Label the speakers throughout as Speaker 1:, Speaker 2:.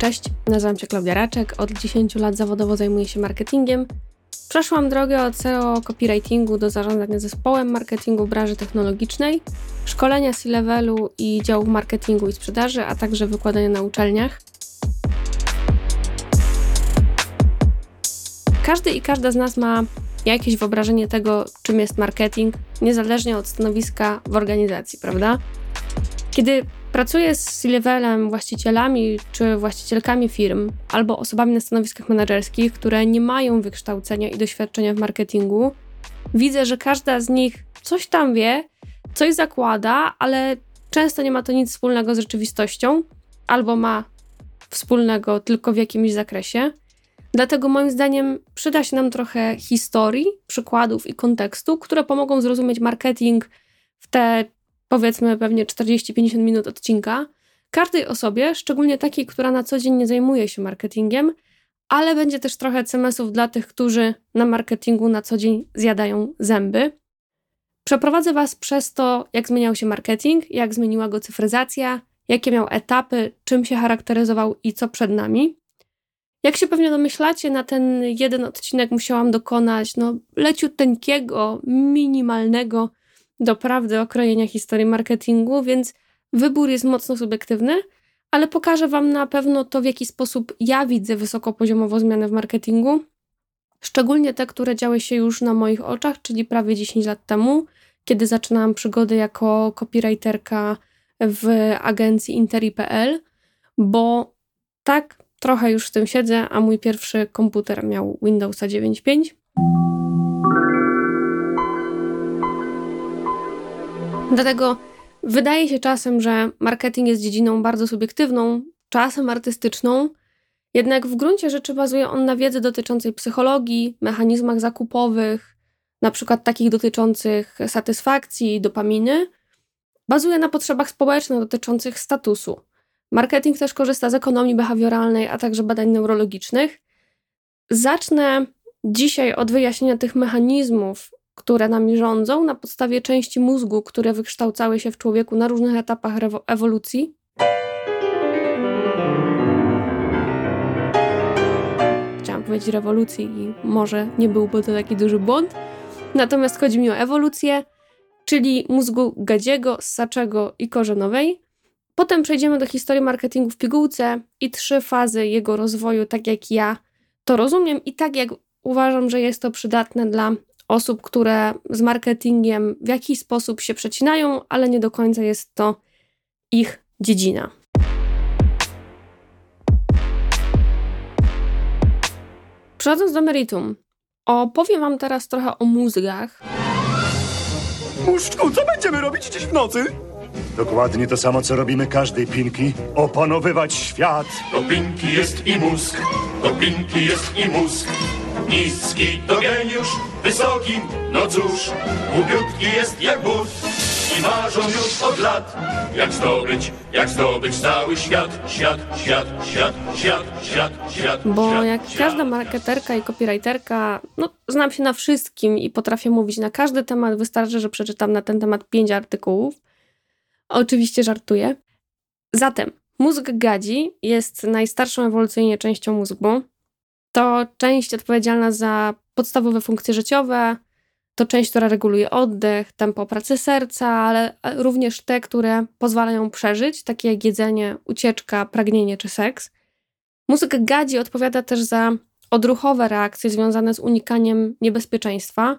Speaker 1: Cześć, nazywam się Klaudia Raczek, od 10 lat zawodowo zajmuję się marketingiem. Przeszłam drogę od SEO copywritingu do zarządzania zespołem marketingu branży technologicznej, szkolenia C-levelu i działów marketingu i sprzedaży, a także wykładania na uczelniach. Każdy i każda z nas ma jakieś wyobrażenie tego, czym jest marketing, niezależnie od stanowiska w organizacji, prawda? Kiedy pracuję z C-levelem, właścicielami czy właścicielkami firm albo osobami na stanowiskach menedżerskich, które nie mają wykształcenia i doświadczenia w marketingu, widzę, że każda z nich coś tam wie, coś zakłada, ale często nie ma to nic wspólnego z rzeczywistością albo ma wspólnego tylko w jakimś zakresie. Dlatego moim zdaniem przyda się nam trochę historii, przykładów i kontekstu, które pomogą zrozumieć marketing w te powiedzmy pewnie 40-50 minut odcinka, każdej osobie, szczególnie takiej, która na co dzień nie zajmuje się marketingiem, ale będzie też trochę CMS-ów dla tych, którzy na marketingu na co dzień zjadają zęby. Przeprowadzę Was przez to, jak zmieniał się marketing, jak zmieniła go cyfryzacja, jakie miał etapy, czym się charakteryzował i co przed nami. Jak się pewnie domyślacie, na ten jeden odcinek musiałam dokonać no, leciuteńkiego, minimalnego doprawdy okrojenia historii marketingu, więc wybór jest mocno subiektywny, ale pokażę Wam na pewno to, w jaki sposób ja widzę wysokopoziomowo zmiany w marketingu, szczególnie te, które działy się już na moich oczach, czyli prawie 10 lat temu, kiedy zaczynałam przygodę jako copywriterka w agencji Interi.pl, bo tak trochę już w tym siedzę, a mój pierwszy komputer miał Windowsa 9.5. Dlatego wydaje się czasem, że marketing jest dziedziną bardzo subiektywną, czasem artystyczną, jednak w gruncie rzeczy bazuje on na wiedzy dotyczącej psychologii, mechanizmach zakupowych, na przykład takich dotyczących satysfakcji, dopaminy. Bazuje na potrzebach społecznych dotyczących statusu. Marketing też korzysta z ekonomii behawioralnej, a także badań neurologicznych. Zacznę dzisiaj od wyjaśnienia tych mechanizmów które nami rządzą na podstawie części mózgu, które wykształcały się w człowieku na różnych etapach ewolucji. Chciałam powiedzieć rewolucji i może nie byłby to taki duży błąd. Natomiast chodzi mi o ewolucję, czyli mózgu gadziego, ssaczego i korzenowej. Potem przejdziemy do historii marketingu w pigułce i trzy fazy jego rozwoju, tak jak ja to rozumiem i tak jak uważam, że jest to przydatne dla osób, które z marketingiem w jakiś sposób się przecinają, ale nie do końca jest to ich dziedzina. Przechodząc do meritum, opowiem Wam teraz trochę o mózgach.
Speaker 2: Muszczku, co będziemy robić dziś w nocy?
Speaker 3: Dokładnie to samo, co robimy każdej pinki. Opanowywać świat.
Speaker 4: To pinki jest i mózg, to pinki jest i mózg. Niski to geniusz, wysoki, no cóż, głupiutki jest jak but. I marzą już od lat, jak zdobyć, jak zdobyć cały świat, świat, świat, świat, świat, świat, świat.
Speaker 1: Bo
Speaker 4: świat,
Speaker 1: jak
Speaker 4: świat.
Speaker 1: każda marketerka i copywriterka, no znam się na wszystkim i potrafię mówić na każdy temat. Wystarczy, że przeczytam na ten temat pięć artykułów. Oczywiście żartuję. Zatem mózg gadzi jest najstarszą ewolucyjnie częścią mózgu. To część odpowiedzialna za podstawowe funkcje życiowe, to część, która reguluje oddech, tempo pracy serca, ale również te, które pozwalają przeżyć, takie jak jedzenie, ucieczka, pragnienie czy seks. Mózg gadzi odpowiada też za odruchowe reakcje związane z unikaniem niebezpieczeństwa.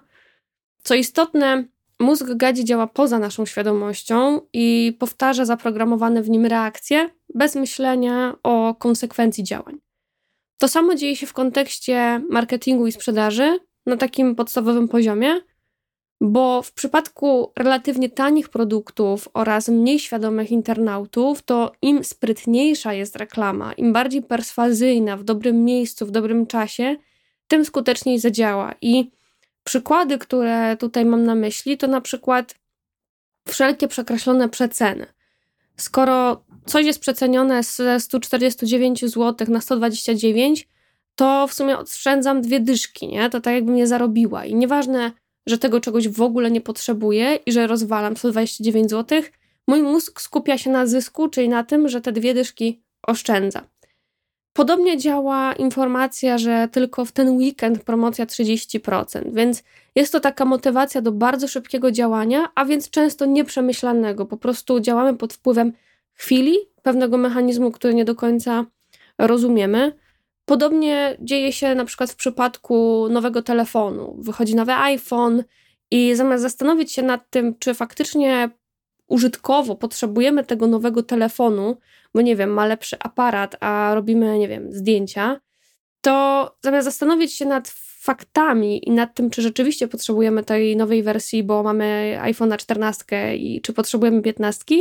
Speaker 1: Co istotne, mózg gadzi działa poza naszą świadomością i powtarza zaprogramowane w nim reakcje bez myślenia o konsekwencji działań. To samo dzieje się w kontekście marketingu i sprzedaży na takim podstawowym poziomie, bo w przypadku relatywnie tanich produktów oraz mniej świadomych internautów, to im sprytniejsza jest reklama, im bardziej perswazyjna, w dobrym miejscu, w dobrym czasie, tym skuteczniej zadziała. I przykłady, które tutaj mam na myśli, to na przykład wszelkie przekreślone przeceny. Skoro coś jest przecenione ze 149 zł na 129, to w sumie oszczędzam dwie dyszki, nie? To tak jakbym je zarobiła. I nieważne, że tego czegoś w ogóle nie potrzebuję i że rozwalam 129 zł, mój mózg skupia się na zysku, czyli na tym, że te dwie dyszki oszczędza. Podobnie działa informacja, że tylko w ten weekend promocja 30%, więc jest to taka motywacja do bardzo szybkiego działania, a więc często nieprzemyślanego. Po prostu działamy pod wpływem chwili, pewnego mechanizmu, który nie do końca rozumiemy. Podobnie dzieje się na przykład w przypadku nowego telefonu. Wychodzi nowy iPhone i zamiast zastanowić się nad tym, czy faktycznie użytkowo potrzebujemy tego nowego telefonu, bo nie wiem, ma lepszy aparat, a robimy, nie wiem, zdjęcia, to zamiast zastanowić się nad faktami i nad tym, czy rzeczywiście potrzebujemy tej nowej wersji, bo mamy iPhone 14 i czy potrzebujemy 15,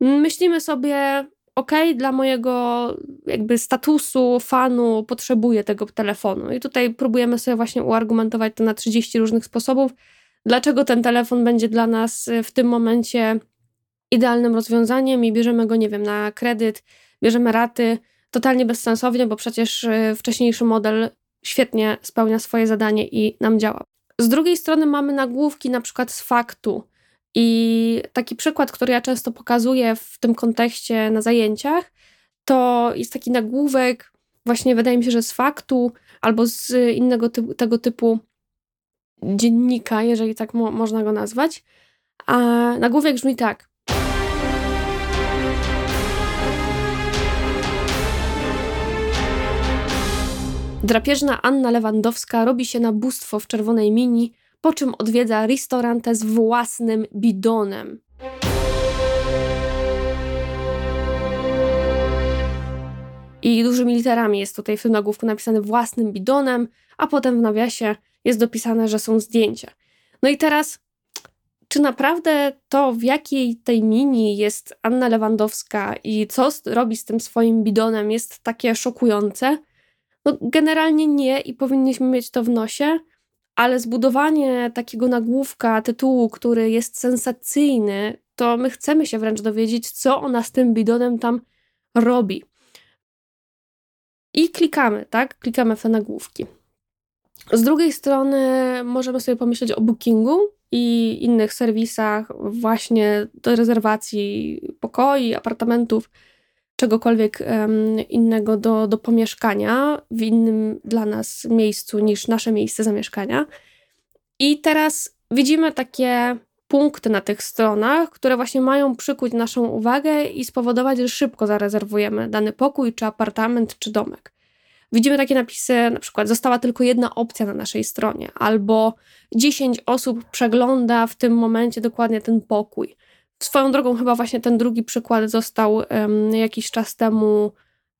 Speaker 1: myślimy sobie, ok, dla mojego jakby statusu, fanu potrzebuję tego telefonu. I tutaj próbujemy sobie właśnie uargumentować to na 30 różnych sposobów, dlaczego ten telefon będzie dla nas w tym momencie idealnym rozwiązaniem i bierzemy go, nie wiem, na kredyt, bierzemy raty, totalnie bezsensownie, bo przecież y, wcześniejszy model świetnie spełnia swoje zadanie i nam działa. Z drugiej strony mamy nagłówki na przykład z faktu. I taki przykład, który ja często pokazuję w tym kontekście na zajęciach, to jest taki nagłówek, właśnie wydaje mi się, że z faktu albo z innego tego typu dziennika, jeżeli tak mo można go nazwać. A nagłówek brzmi tak. Drapieżna Anna Lewandowska robi się na bóstwo w czerwonej mini, po czym odwiedza restaurantę z własnym bidonem. I dużymi literami jest tutaj w tym nagłówku napisane własnym bidonem, a potem w nawiasie jest dopisane, że są zdjęcia. No i teraz, czy naprawdę to, w jakiej tej mini jest Anna Lewandowska i co robi z tym swoim bidonem, jest takie szokujące? No, generalnie nie i powinniśmy mieć to w nosie, ale zbudowanie takiego nagłówka, tytułu, który jest sensacyjny, to my chcemy się wręcz dowiedzieć, co ona z tym bidonem tam robi. I klikamy, tak? Klikamy w te nagłówki. Z drugiej strony możemy sobie pomyśleć o bookingu i innych serwisach właśnie do rezerwacji pokoi, apartamentów, czegokolwiek innego do, do pomieszkania w innym dla nas miejscu niż nasze miejsce zamieszkania. I teraz widzimy takie punkty na tych stronach, które właśnie mają przykuć naszą uwagę i spowodować, że szybko zarezerwujemy dany pokój, czy apartament, czy domek. Widzimy takie napisy, na przykład została tylko jedna opcja na naszej stronie, albo 10 osób przegląda w tym momencie dokładnie ten pokój. Swoją drogą, chyba właśnie ten drugi przykład został um, jakiś czas temu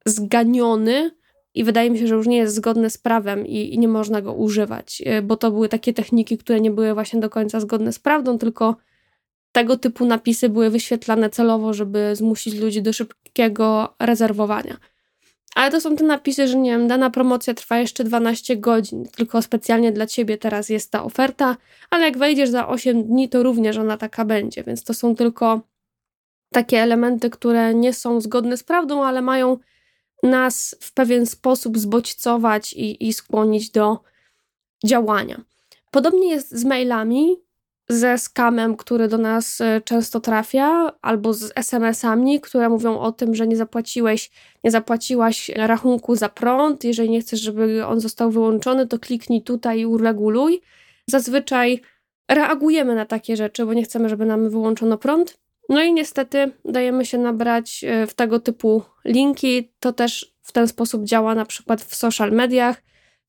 Speaker 1: zganiony i wydaje mi się, że już nie jest zgodny z prawem i, i nie można go używać, e, bo to były takie techniki, które nie były właśnie do końca zgodne z prawdą, tylko tego typu napisy były wyświetlane celowo, żeby zmusić ludzi do szybkiego rezerwowania. Ale to są te napisy, że nie wiem, dana promocja trwa jeszcze 12 godzin, tylko specjalnie dla ciebie teraz jest ta oferta, ale jak wejdziesz za 8 dni, to również ona taka będzie, więc to są tylko takie elementy, które nie są zgodne z prawdą, ale mają nas w pewien sposób zbodźcować i, i skłonić do działania. Podobnie jest z mailami, ze skamem, który do nas e, często trafia, albo z SMS-ami, które mówią o tym, że nie zapłaciłeś, nie zapłaciłaś rachunku za prąd. Jeżeli nie chcesz, żeby on został wyłączony, to kliknij tutaj i ureguluj. Zazwyczaj reagujemy na takie rzeczy, bo nie chcemy, żeby nam wyłączono prąd. No i niestety dajemy się nabrać e, w tego typu linki. To też w ten sposób działa na przykład w social mediach,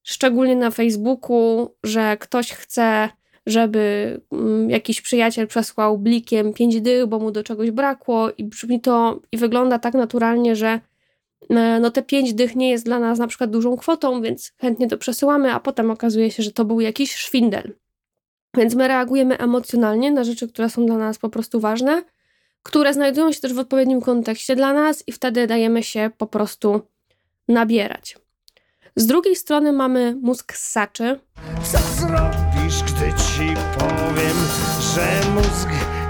Speaker 1: szczególnie na Facebooku, że ktoś chce żeby mm, jakiś przyjaciel przesłał blikiem pięć dych, bo mu do czegoś brakło i brzmi to i wygląda tak naturalnie, że e, no te pięć dych nie jest dla nas na przykład dużą kwotą, więc chętnie to przesyłamy, a potem okazuje się, że to był jakiś szwindel. Więc my reagujemy emocjonalnie na rzeczy, które są dla nas po prostu ważne, które znajdują się też w odpowiednim kontekście dla nas i wtedy dajemy się po prostu nabierać. Z drugiej strony mamy mózg ssaczy. Co zrobisz, gdy ci powiem, że mózg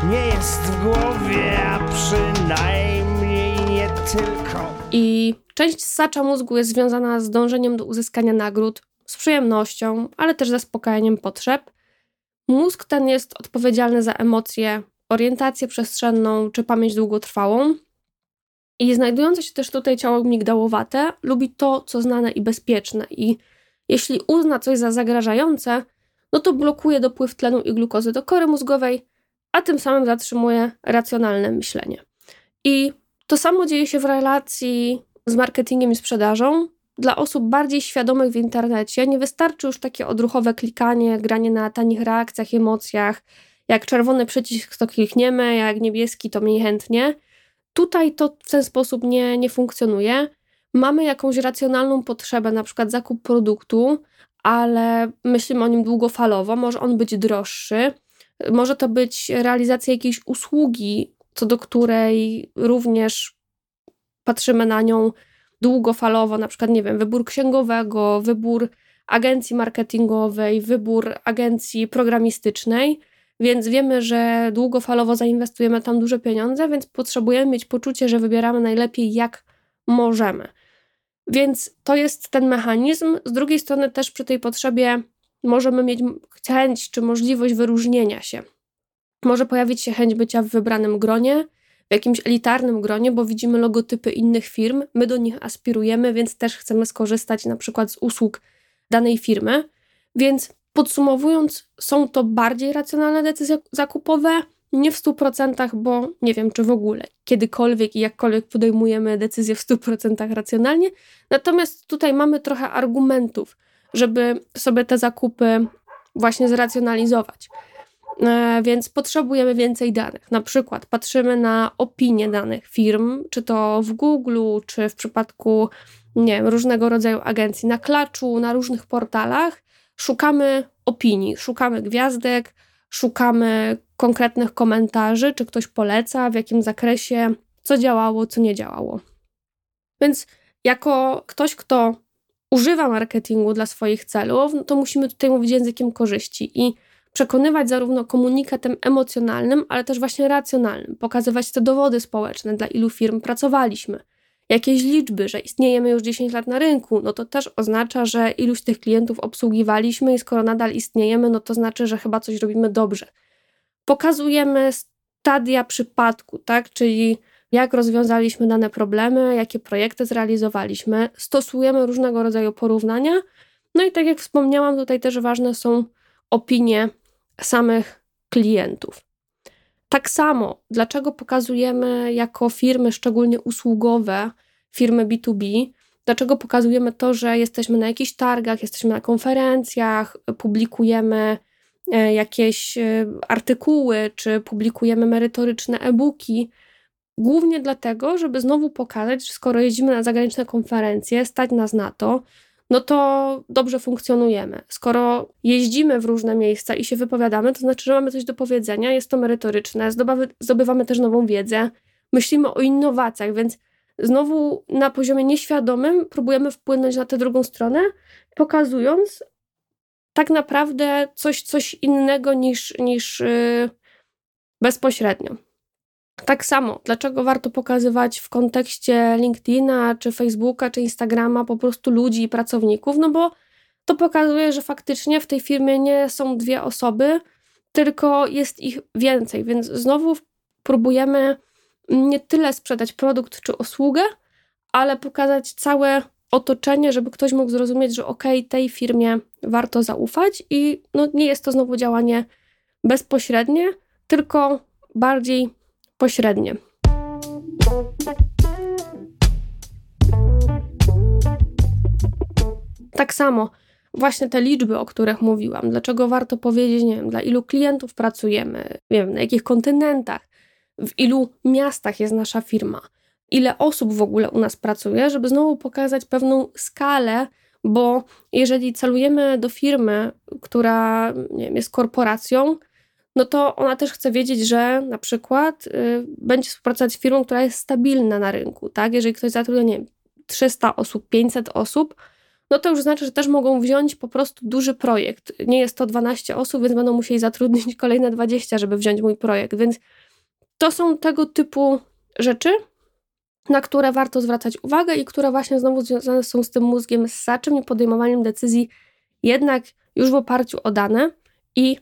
Speaker 1: nie jest w głowie, a przynajmniej nie tylko. I część ssacza mózgu jest związana z dążeniem do uzyskania nagród, z przyjemnością, ale też zaspokajaniem potrzeb. Mózg ten jest odpowiedzialny za emocje, orientację przestrzenną czy pamięć długotrwałą. I znajdujące się też tutaj ciało migdałowate lubi to, co znane i bezpieczne. I jeśli uzna coś za zagrażające, no to blokuje dopływ tlenu i glukozy do kory mózgowej, a tym samym zatrzymuje racjonalne myślenie. I to samo dzieje się w relacji z marketingiem i sprzedażą. Dla osób bardziej świadomych w internecie nie wystarczy już takie odruchowe klikanie, granie na tanich reakcjach, emocjach. Jak czerwony przycisk to klikniemy, jak niebieski to mniej chętnie. Tutaj to w ten sposób nie, nie funkcjonuje. Mamy jakąś racjonalną potrzebę, na przykład zakup produktu, ale myślimy o nim długofalowo, może on być droższy, może to być realizacja jakiejś usługi, co do której również patrzymy na nią długofalowo, na przykład, nie wiem, wybór księgowego, wybór agencji marketingowej, wybór agencji programistycznej, więc wiemy, że długofalowo zainwestujemy tam duże pieniądze, więc potrzebujemy mieć poczucie, że wybieramy najlepiej jak możemy. Więc to jest ten mechanizm. Z drugiej strony, też przy tej potrzebie możemy mieć chęć czy możliwość wyróżnienia się. Może pojawić się chęć bycia w wybranym gronie, w jakimś elitarnym gronie, bo widzimy logotypy innych firm, my do nich aspirujemy, więc też chcemy skorzystać na przykład z usług danej firmy. Więc podsumowując, są to bardziej racjonalne decyzje zakupowe, nie w 100%, bo nie wiem, czy w ogóle kiedykolwiek i jakkolwiek podejmujemy decyzje w 100% racjonalnie. Natomiast tutaj mamy trochę argumentów, żeby sobie te zakupy właśnie zracjonalizować. E, więc potrzebujemy więcej danych. Na przykład patrzymy na opinie danych firm, czy to w Google, czy w przypadku nie wiem, różnego rodzaju agencji, na klaczu, na różnych portalach. Szukamy opinii, szukamy gwiazdek, szukamy konkretnych komentarzy, czy ktoś poleca, w jakim zakresie, co działało, co nie działało. Więc jako ktoś, kto używa marketingu dla swoich celów, no to musimy tutaj mówić językiem korzyści i przekonywać zarówno komunikatem emocjonalnym, ale też właśnie racjonalnym, pokazywać te dowody społeczne, dla ilu firm pracowaliśmy. Jakieś liczby, że istniejemy już 10 lat na rynku, no to też oznacza, że iluś tych klientów obsługiwaliśmy i skoro nadal istniejemy, no to znaczy, że chyba coś robimy dobrze. Pokazujemy stadia przypadku, tak? Czyli jak rozwiązaliśmy dane problemy, jakie projekty zrealizowaliśmy, stosujemy różnego rodzaju porównania. No i tak jak wspomniałam, tutaj też ważne są opinie samych klientów. Tak samo, dlaczego pokazujemy jako firmy, szczególnie usługowe, firmy B2B, dlaczego pokazujemy to, że jesteśmy na jakichś targach, jesteśmy na konferencjach, publikujemy jakieś e, artykuły, czy publikujemy merytoryczne e-booki. Głównie dlatego, żeby znowu pokazać, że skoro jeździmy na zagraniczne konferencje, stać nas na to, no to dobrze funkcjonujemy. Skoro jeździmy w różne miejsca i się wypowiadamy, to znaczy, że mamy coś do powiedzenia, jest to merytoryczne, zdobywamy też nową wiedzę, myślimy o innowacjach, więc znowu na poziomie nieświadomym próbujemy wpłynąć na tę drugą stronę, pokazując tak naprawdę coś, coś innego niż, niż yy, bezpośrednio. Tak samo, dlaczego warto pokazywać w kontekście LinkedIna, czy Facebooka, czy Instagrama po prostu ludzi i pracowników? No bo to pokazuje, że faktycznie w tej firmie nie są dwie osoby, tylko jest ich więcej, więc znowu próbujemy nie tyle sprzedać produkt czy usługę, ale pokazać całe otoczenie, żeby ktoś mógł zrozumieć, że ok, tej firmie warto zaufać i no, nie jest to znowu działanie bezpośrednie, tylko bardziej pośrednie. Tak samo właśnie te liczby, o których mówiłam, dlaczego warto powiedzieć, nie wiem, dla ilu klientów pracujemy, nie wiem, na jakich kontynentach, w ilu miastach jest nasza firma, ile osób w ogóle u nas pracuje, żeby znowu pokazać pewną skalę, bo jeżeli celujemy do firmy, która wiem, jest korporacją, no to ona też chce wiedzieć, że na przykład y, będzie współpracować z firmą, która jest stabilna na rynku, tak? Jeżeli ktoś zatrudnia, nie wiem, 300 osób, 500 osób, no to już znaczy, że też mogą wziąć po prostu duży projekt. Nie jest to 12 osób, więc będą musieli zatrudnić kolejne 20, żeby wziąć mój projekt. Więc to są tego typu rzeczy, na które warto zwracać uwagę i które właśnie znowu związane są z tym mózgiem ssaczym i podejmowaniem decyzji jednak już w oparciu o dane i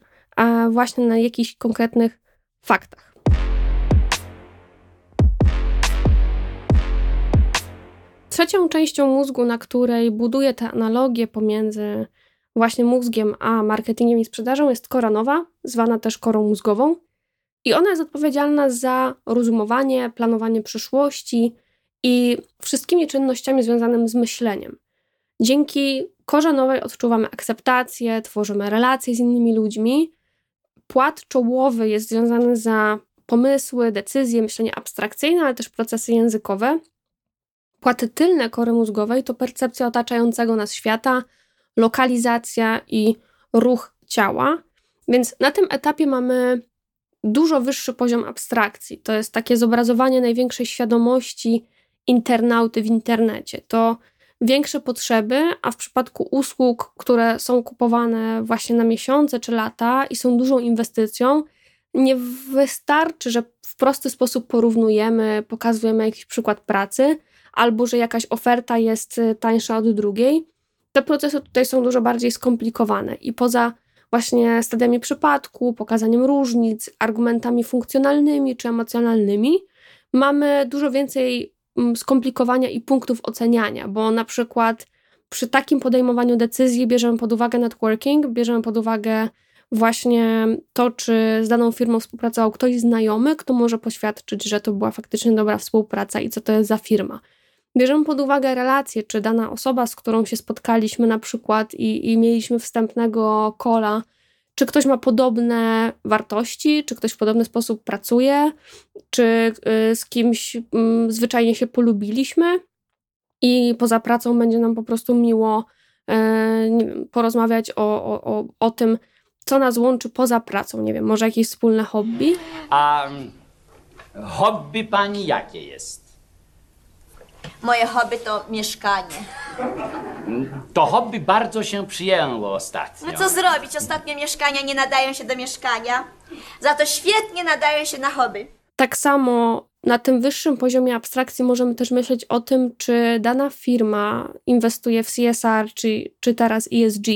Speaker 1: właśnie na jakichś konkretnych faktach. Trzecią częścią mózgu, na której buduje te analogie pomiędzy właśnie mózgiem a marketingiem i sprzedażą, jest kora nowa, zwana też korą mózgową. I ona jest odpowiedzialna za rozumowanie, planowanie przyszłości i wszystkimi czynnościami związanymi z myśleniem. Dzięki korze nowej odczuwamy akceptację, tworzymy relacje z innymi ludźmi. Płat czołowy jest związany za pomysły, decyzje, myślenie abstrakcyjne, ale też procesy językowe. Płaty tylne kory mózgowej to percepcja otaczającego nas świata, lokalizacja i ruch ciała. Więc na tym etapie mamy dużo wyższy poziom abstrakcji. To jest takie zobrazowanie największej świadomości internauty w internecie. To większe potrzeby, a w przypadku usług, które są kupowane właśnie na miesiące czy lata i są dużą inwestycją, nie wystarczy, że w prosty sposób porównujemy, pokazujemy jakiś przykład pracy, albo że jakaś oferta jest tańsza od drugiej. Te procesy tutaj są dużo bardziej skomplikowane i poza właśnie stadiami przypadku, pokazaniem różnic, argumentami funkcjonalnymi czy emocjonalnymi, mamy dużo więcej mm, skomplikowania i punktów oceniania, bo na przykład przy takim podejmowaniu decyzji bierzemy pod uwagę networking, bierzemy pod uwagę właśnie to, czy z daną firmą współpracował ktoś znajomy, kto może poświadczyć, że to była faktycznie dobra współpraca i co to jest za firma. Bierzemy pod uwagę relacje, czy dana osoba, z którą się spotkaliśmy na przykład i, i mieliśmy wstępnego kola, czy ktoś ma podobne wartości, czy ktoś w podobny sposób pracuje, czy y, z kimś mm, zwyczajnie się polubiliśmy i poza pracą będzie nam po prostu miło e, porozmawiać o, o, o tym, co nas łączy poza pracą. Nie wiem, może jakieś wspólne hobby?
Speaker 2: A hobby pani jakie jest?
Speaker 5: Moje hobby to mieszkanie.
Speaker 2: To hobby bardzo się przyjęło ostatnio.
Speaker 5: No co zrobić? Ostatnio mieszkania nie nadają się do mieszkania. Za to świetnie nadają się na hobby.
Speaker 1: Tak samo na tym wyższym poziomie abstrakcji możemy też myśleć o tym, czy dana firma inwestuje w CSR, czy, czy teraz ESG,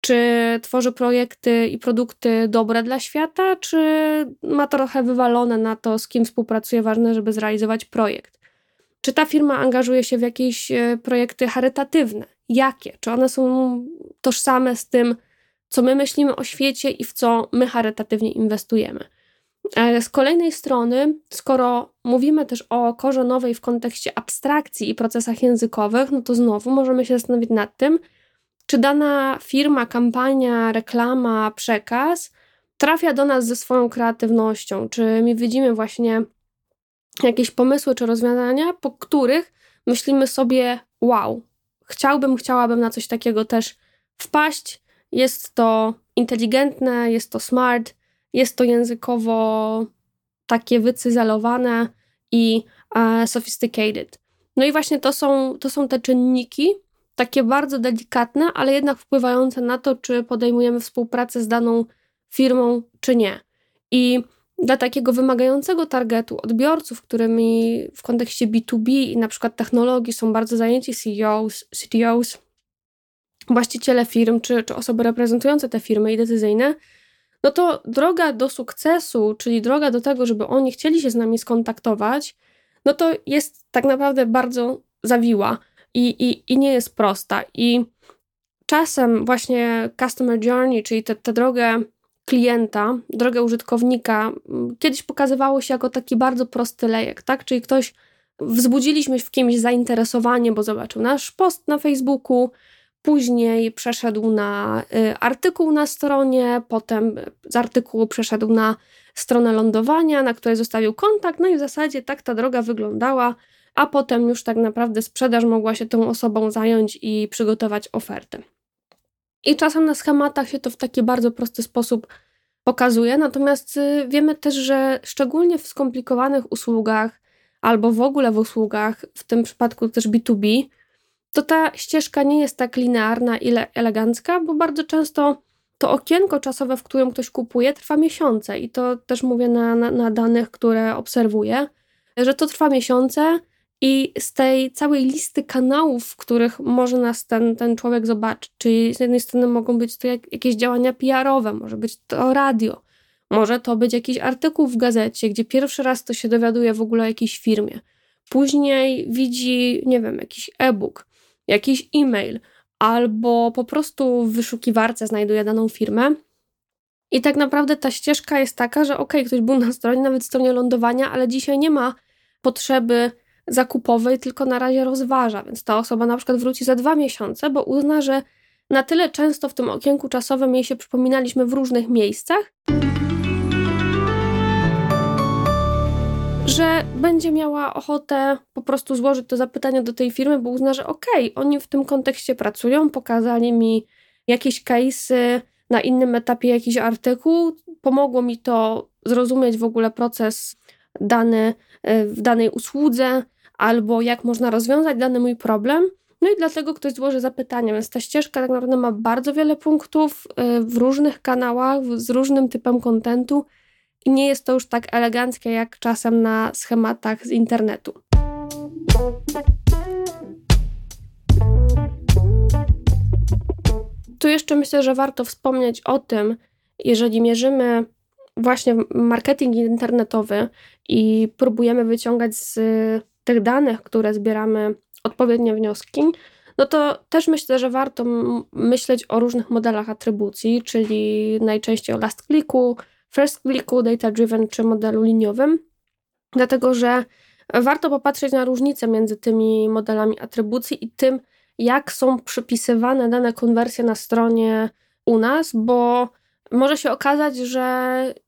Speaker 1: czy tworzy projekty i produkty dobre dla świata, czy ma trochę wywalone na to, z kim współpracuje, ważne, żeby zrealizować projekt. Czy ta firma angażuje się w jakieś e, projekty charytatywne? Jakie? Czy one są tożsame z tym, co my myślimy o świecie i w co my charytatywnie inwestujemy? Z kolejnej strony, skoro mówimy też o korze nowej w kontekście abstrakcji i procesach językowych, no to znowu możemy się zastanowić nad tym, czy dana firma, kampania, reklama, przekaz trafia do nas ze swoją kreatywnością, czy my widzimy właśnie jakieś pomysły czy rozwiązania, po których myślimy sobie, wow, chciałbym, chciałabym na coś takiego też wpaść. Jest to inteligentne, jest to smart, jest to językowo takie wycyzelowane i e, sophisticated. No i właśnie to są, to są te czynniki, takie bardzo delikatne, ale jednak wpływające na to, czy podejmujemy współpracę z daną firmą, czy nie. I dla takiego wymagającego targetu odbiorców, którymi w kontekście B2B i na przykład technologii są bardzo zajęci CEOs, CTOs, właściciele firm czy, czy osoby reprezentujące te firmy i decyzyjne, no to droga do sukcesu, czyli droga do tego, żeby oni chcieli się z nami skontaktować, no to jest tak naprawdę bardzo zawiła i, i, i nie jest prosta. I czasem właśnie customer journey, czyli tę drogę klienta, drogę użytkownika, kiedyś pokazywało się jako taki bardzo prosty lejek, tak? Czyli ktoś, wzbudziliśmy w kimś zainteresowanie, bo zobaczył nasz post na Facebooku, później przeszedł na y, artykuł na stronie, potem z artykułu przeszedł na stronę lądowania, na której zostawił kontakt, no i w zasadzie tak ta droga wyglądała, a potem już tak naprawdę sprzedaż mogła się tą osobą zająć i przygotować ofertę. I czasem na schematach się to w taki bardzo prosty sposób pokazuje, natomiast y, wiemy też, że szczególnie w skomplikowanych usługach albo w ogóle w usługach, w tym przypadku też B2B, to ta ścieżka nie jest tak linearna i elegancka, bo bardzo często to okienko czasowe, w którym ktoś kupuje, trwa miesiące. I to też mówię na, na, na danych, które obserwuję, że to trwa miesiące i z tej całej listy kanałów, w których może nas ten, ten człowiek zobaczyć, czyli z jednej strony mogą być to jak, jakieś działania PR-owe, może być to radio, może to być jakiś artykuł w gazecie, gdzie pierwszy raz to się dowiaduje w ogóle o jakiejś firmie. później widzi, nie wiem, jakiś e-book, jakiś e-mail, albo po prostu w wyszukiwarce znajduje daną firmę. I tak naprawdę ta ścieżka jest taka, że ok, ktoś był na stronie, nawet stronie lądowania, ale dzisiaj nie ma potrzeby zakupowej, tylko na razie rozważa, więc ta osoba na przykład wróci za dwa miesiące, bo uzna, że na tyle często w tym okienku czasowym jej się przypominaliśmy w różnych miejscach, że będzie miała ochotę po prostu złożyć to zapytanie do tej firmy, bo uzna, że okej, okay, oni w tym kontekście pracują, pokazali mi jakieś case'y, na innym etapie jakiś artykuł, pomogło mi to zrozumieć w ogóle proces dany e, w danej usłudze, albo jak można rozwiązać dany mój problem. No i dlatego ktoś złoży zapytanie, więc ta ścieżka tak naprawdę ma bardzo wiele punktów e, w różnych kanałach, z różnym typem kontentu i nie jest to już tak eleganckie jak czasem na schematach z internetu. Tu jeszcze myślę, że warto wspomnieć o tym, jeżeli mierzymy właśnie marketing internetowy i próbujemy wyciągać z tych danych, które zbieramy, odpowiednie wnioski, no to też myślę, że warto myśleć o różnych modelach atrybucji, czyli najczęściej o last clicku, first clicku, data driven czy modelu liniowym, dlatego że warto popatrzeć na różnice między tymi modelami atrybucji i tym, jak są przypisywane dane konwersje na stronie u nas, bo może się okazać, że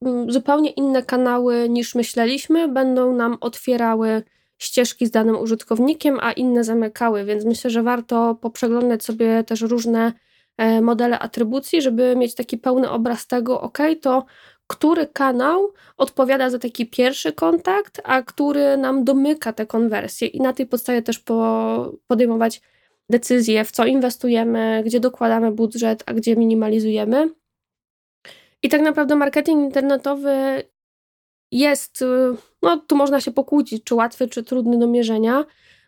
Speaker 1: mm, zupełnie inne kanały niż myśleliśmy będą nam otwierały ścieżki z danym użytkownikiem, a inne zamykały, więc myślę, że warto poprzeglądać sobie też różne e, modele atrybucji, żeby mieć taki pełny obraz tego, ok, to który kanał odpowiada za taki pierwszy kontakt, a który nam domyka te konwersje i na tej podstawie też po, podejmować decyzje, w co inwestujemy, gdzie dokładamy budżet, a gdzie minimalizujemy. I tak naprawdę marketing internetowy jest, no tu można się pokłócić, czy łatwy, czy trudny do mierzenia.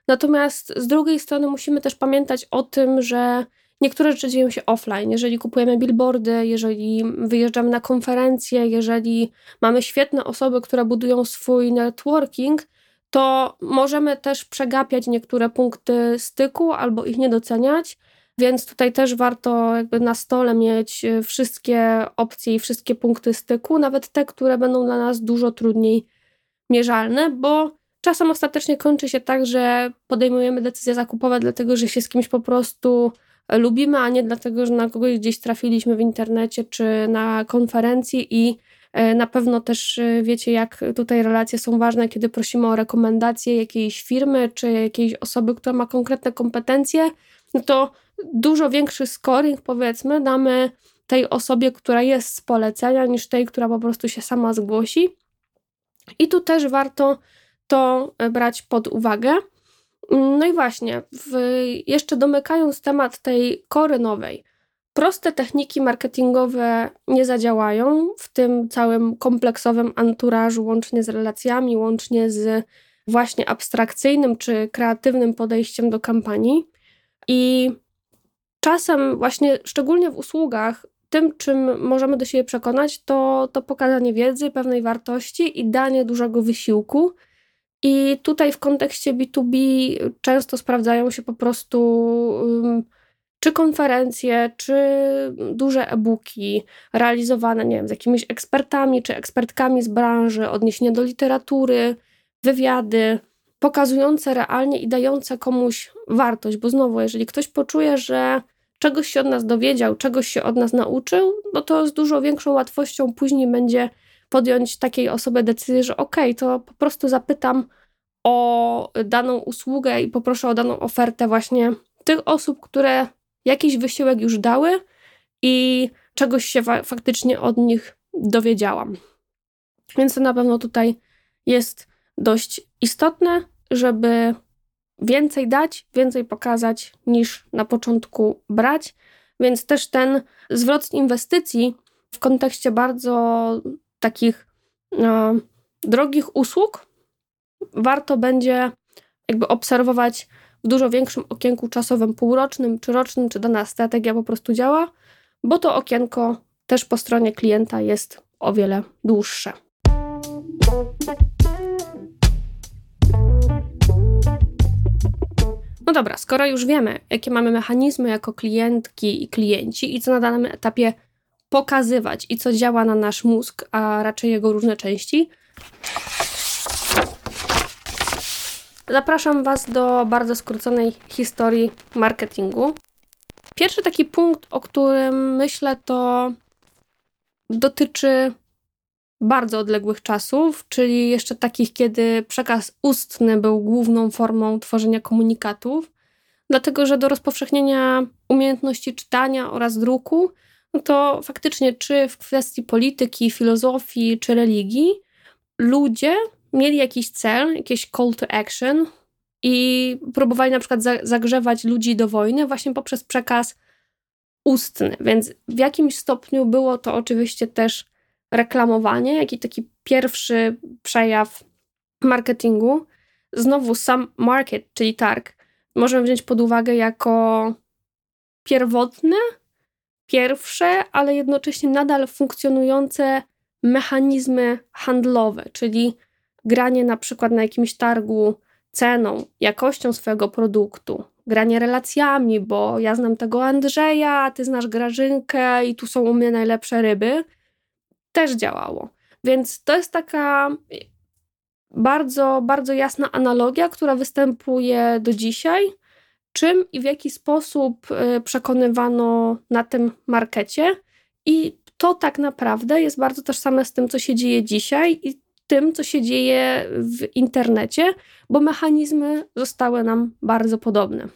Speaker 1: Natomiast z drugiej strony musimy też pamiętać o tym, że niektóre rzeczy dzieją się offline. Jeżeli kupujemy billboardy, jeżeli wyjeżdżamy na konferencje, jeżeli mamy świetne osoby, które budują swój networking, to możemy też przegapiać niektóre punkty styku albo ich nie doceniać. Więc tutaj też warto jakby na stole mieć wszystkie opcje i wszystkie punkty styku, nawet te, które będą dla nas dużo trudniej mierzalne, bo czasem ostatecznie kończy się tak, że podejmujemy decyzje zakupowe, dlatego że się z kimś po prostu lubimy, a nie dlatego, że na kogoś gdzieś trafiliśmy w internecie czy na konferencji i E, na pewno też e, wiecie, jak tutaj relacje są ważne, kiedy prosimy o rekomendacje jakiejś firmy czy jakiejś osoby, która ma konkretne kompetencje, no to dużo większy scoring, powiedzmy, damy tej osobie, która jest z polecenia, niż tej, która po prostu się sama zgłosi. I tu też warto to e, brać pod uwagę. No i właśnie, w, jeszcze domykając temat tej kory nowej, Proste techniki marketingowe nie zadziałają w tym całym kompleksowym anturażu, łącznie z relacjami, łącznie z właśnie abstrakcyjnym czy kreatywnym podejściem do kampanii. I czasem, właśnie szczególnie w usługach, tym, czym możemy do siebie przekonać, to, to pokazanie wiedzy, pewnej wartości i danie dużego wysiłku. I tutaj w kontekście B2B często sprawdzają się po prostu. Um, czy konferencje, czy duże e-booki realizowane, nie wiem, z jakimiś ekspertami czy ekspertkami z branży, odniesienie do literatury, wywiady, pokazujące realnie i dające komuś wartość, bo znowu, jeżeli ktoś poczuje, że czegoś się od nas dowiedział, czegoś się od nas nauczył, no to z dużo większą łatwością później będzie podjąć takiej osobie decyzję, że okej, okay, to po prostu zapytam o daną usługę i poproszę o daną ofertę właśnie tych osób, które jakiś wysiłek już dały i czegoś się fa faktycznie od nich dowiedziałam. Więc to na pewno tutaj jest dość istotne, żeby więcej dać, więcej pokazać niż na początku brać. Więc też ten zwrot inwestycji w kontekście bardzo takich no, drogich usług warto będzie jakby obserwować w dużo większym okienku czasowym, półrocznym czy rocznym, czy dana strategia po prostu działa, bo to okienko też po stronie klienta jest o wiele dłuższe. No dobra, skoro już wiemy, jakie mamy mechanizmy jako klientki i klienci i co na danym etapie pokazywać i co działa na nasz mózg, a raczej jego różne części, zapraszam Was do bardzo skróconej historii marketingu. Pierwszy taki punkt, o którym myślę, to dotyczy bardzo odległych czasów, czyli jeszcze takich, kiedy przekaz ustny był główną formą tworzenia komunikatów, dlatego że do rozpowszechnienia umiejętności czytania oraz druku, no to faktycznie, czy w kwestii polityki, filozofii, czy religii, ludzie mieli jakiś cel, jakieś call to action i próbowali na przykład zagrzewać ludzi do wojny właśnie poprzez przekaz ustny. Więc w jakimś stopniu było to oczywiście też reklamowanie, jak i taki pierwszy przejaw marketingu. Znowu sam market, czyli targ, możemy wziąć pod uwagę jako pierwotne, pierwsze, ale jednocześnie nadal funkcjonujące mechanizmy handlowe, czyli granie na przykład na jakimś targu ceną, jakością swojego produktu, granie relacjami, bo ja znam tego Andrzeja, ty znasz Grażynkę i tu są u mnie najlepsze ryby, też działało. Więc to jest taka bardzo, bardzo jasna analogia, która występuje do dzisiaj. Czym i w jaki sposób y, przekonywano na tym markecie, i to tak naprawdę jest bardzo tożsame z tym, co się dzieje dzisiaj i tym, co się dzieje w internecie, bo mechanizmy zostały nam bardzo podobne.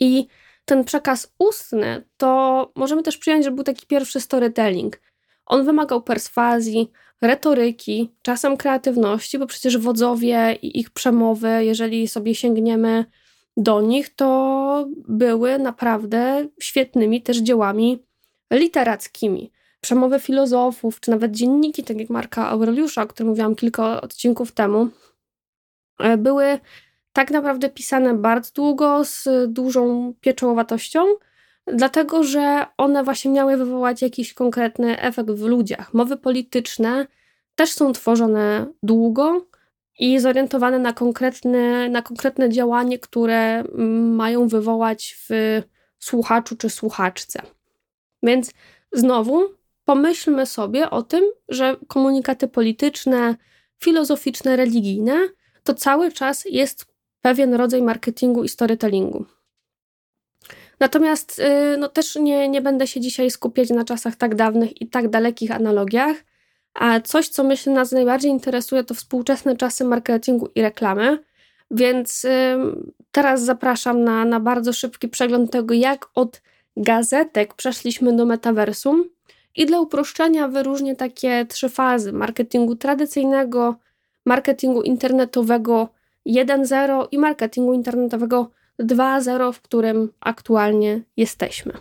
Speaker 1: I ten przekaz ustny, to możemy też przyjąć, że był taki pierwszy storytelling. On wymagał perswazji, retoryki, czasem kreatywności, bo przecież wodzowie i ich przemowy, jeżeli sobie sięgniemy do nich, to były naprawdę świetnymi też dziełami literackimi. Przemowy filozofów, czy nawet dzienniki, tak jak Marka Aureliusza, o którym mówiłam kilka odcinków temu, e, były tak naprawdę pisane bardzo długo, z dużą pieczołowatością, dlatego że one właśnie miały wywołać jakiś konkretny efekt w ludziach. Mowy polityczne też są tworzone długo i zorientowane na konkretne, na konkretne działanie, które mają wywołać w słuchaczu czy słuchaczce. Więc znowu pomyślmy sobie o tym, że komunikaty polityczne, filozoficzne, religijne to cały czas jest pewien rodzaj marketingu i storytellingu. Natomiast y, no, też nie, nie będę się dzisiaj skupiać na czasach tak dawnych i tak dalekich analogiach, a coś, co myślę nas najbardziej interesuje, to współczesne czasy marketingu i reklamy. Więc teraz zapraszam na, na bardzo szybki przegląd tego, jak od gazetek przeszliśmy do metaversum. I dla uproszczenia wyróżnię takie trzy fazy: marketingu tradycyjnego, marketingu internetowego 1.0 i marketingu internetowego 2.0, w którym aktualnie jesteśmy.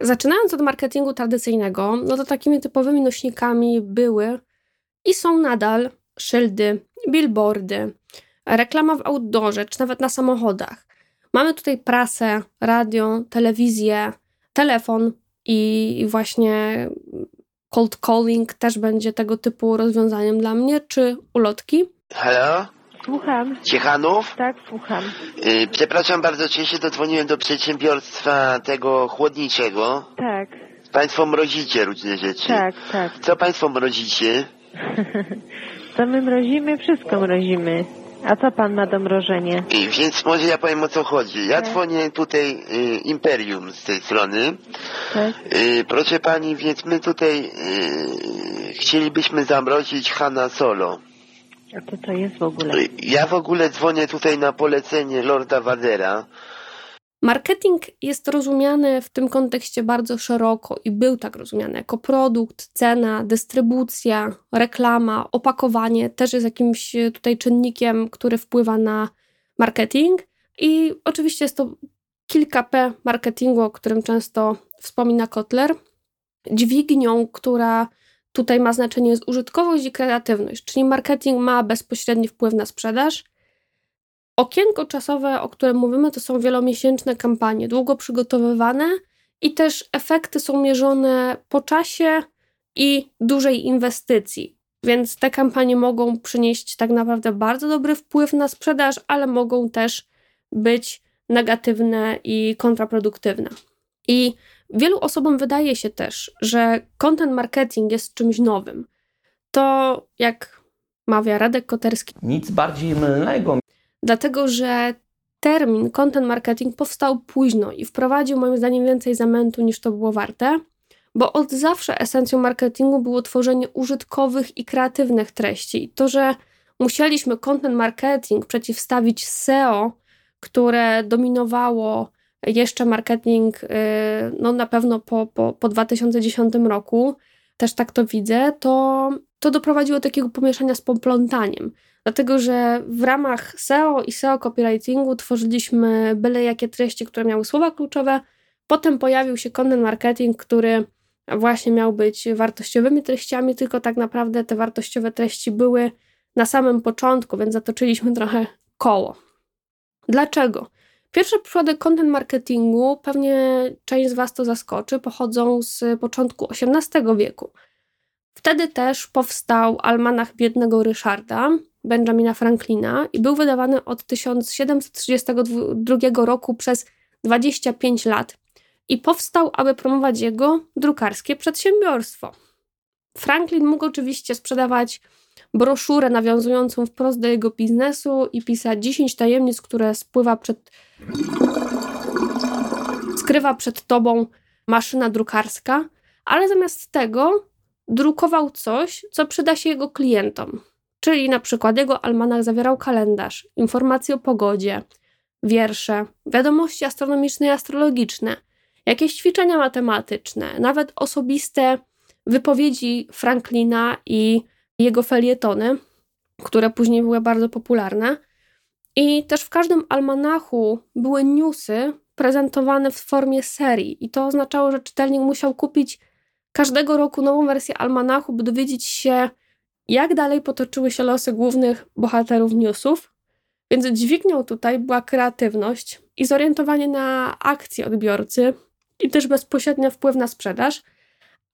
Speaker 1: Zaczynając od marketingu tradycyjnego, no to takimi typowymi nośnikami były i są nadal szyldy, billboardy, reklama w outdoorze, czy nawet na samochodach. Mamy tutaj prasę, radio, telewizję, telefon i właśnie cold calling też będzie tego typu rozwiązaniem dla mnie, czy ulotki?
Speaker 6: Halo?
Speaker 7: Słucham.
Speaker 6: Ciechanów?
Speaker 7: Tak, słucham.
Speaker 6: Yy, przepraszam bardzo, czy się dodzwoniłem do przedsiębiorstwa tego chłodniczego?
Speaker 7: Tak.
Speaker 6: Państwo mrozicie różne rzeczy.
Speaker 7: Tak, tak.
Speaker 6: Co państwo mrozicie?
Speaker 7: Co my mrozimy? Wszystko mrozimy. A co pan ma do mrożenia?
Speaker 6: I, więc może ja powiem o co chodzi. Ja
Speaker 7: Tak.
Speaker 6: dzwonię tutaj y, Imperium z tej strony.
Speaker 7: Tak?
Speaker 6: Y, proszę pani, więc my tutaj y, chcielibyśmy zamrozić Hanna Solo.
Speaker 7: A co to jest w ogóle?
Speaker 6: Ja w ogóle dzwonię tutaj na polecenie Lorda Vadera.
Speaker 1: Marketing jest rozumiany w tym kontekście bardzo szeroko i był tak rozumiany jako produkt, cena, dystrybucja, reklama, opakowanie też jest jakimś e, tutaj czynnikiem, który wpływa na marketing. I oczywiście jest to kilka P marketingu, o którym często wspomina Kotler. Dźwignią, która tutaj ma znaczenie jest użytkowość i kreatywność, czyli marketing ma bezpośredni wpływ na sprzedaż. Okienko czasowe, o którym mówimy, to są wielomiesięczne kampanie, długo przygotowywane i też efekty są mierzone po czasie i dużej inwestycji. Więc te kampanie mogą przynieść tak naprawdę bardzo dobry wpływ na sprzedaż, ale mogą też być negatywne i kontraproduktywne. I wielu osobom wydaje się też, że content marketing jest czymś nowym. To, jak mawia Radek Koterski,
Speaker 8: Nic bardziej mylnego.
Speaker 1: Dlatego że termin content marketing powstał późno i wprowadził moim zdaniem więcej zamętu niż to było warte, bo od zawsze esencją marketingu było tworzenie użytkowych i kreatywnych treści. I to, że musieliśmy content marketing przeciwstawić SEO, które dominowało jeszcze marketing, yy, no na pewno po, po, po 2010 roku, też tak to widzę, to, to doprowadziło do takiego pomieszania z poplątaniem. Dlatego, że w ramach SEO i SEO copywritingu tworzyliśmy byle jakie treści, które miały słowa kluczowe. Potem pojawił się content marketing, który właśnie miał być wartościowymi treściami, tylko tak naprawdę te wartościowe treści były na samym początku, więc zatoczyliśmy trochę koło. Dlaczego? Pierwsze przykłady content marketingu, pewnie część z Was to zaskoczy, pochodzą z początku XVIII wieku. Wtedy też powstał almanach biednego Ryszarda, Benjamina Franklina i był wydawany od 1732 roku przez 25 lat i powstał, aby promować jego drukarskie przedsiębiorstwo. Franklin mógł oczywiście sprzedawać broszurę nawiązującą wprost do jego biznesu i pisać 10 tajemnic, które spływa przed skrywa przed tobą maszyna drukarska, ale zamiast tego drukował coś, co przyda się jego klientom. Czyli na przykład jego almanach zawierał kalendarz, informacje o pogodzie, wiersze, wiadomości astronomiczne i astrologiczne, jakieś ćwiczenia matematyczne, nawet osobiste wypowiedzi Franklina i jego felietony, które później były bardzo popularne. I też w każdym almanachu były newsy prezentowane w formie serii, i to oznaczało, że czytelnik musiał kupić każdego roku nową wersję almanachu, by dowiedzieć się, jak dalej potoczyły się losy głównych bohaterów newsów. Więc dźwignią tutaj była kreatywność i zorientowanie na akcje odbiorcy i też bezpośredni wpływ na sprzedaż,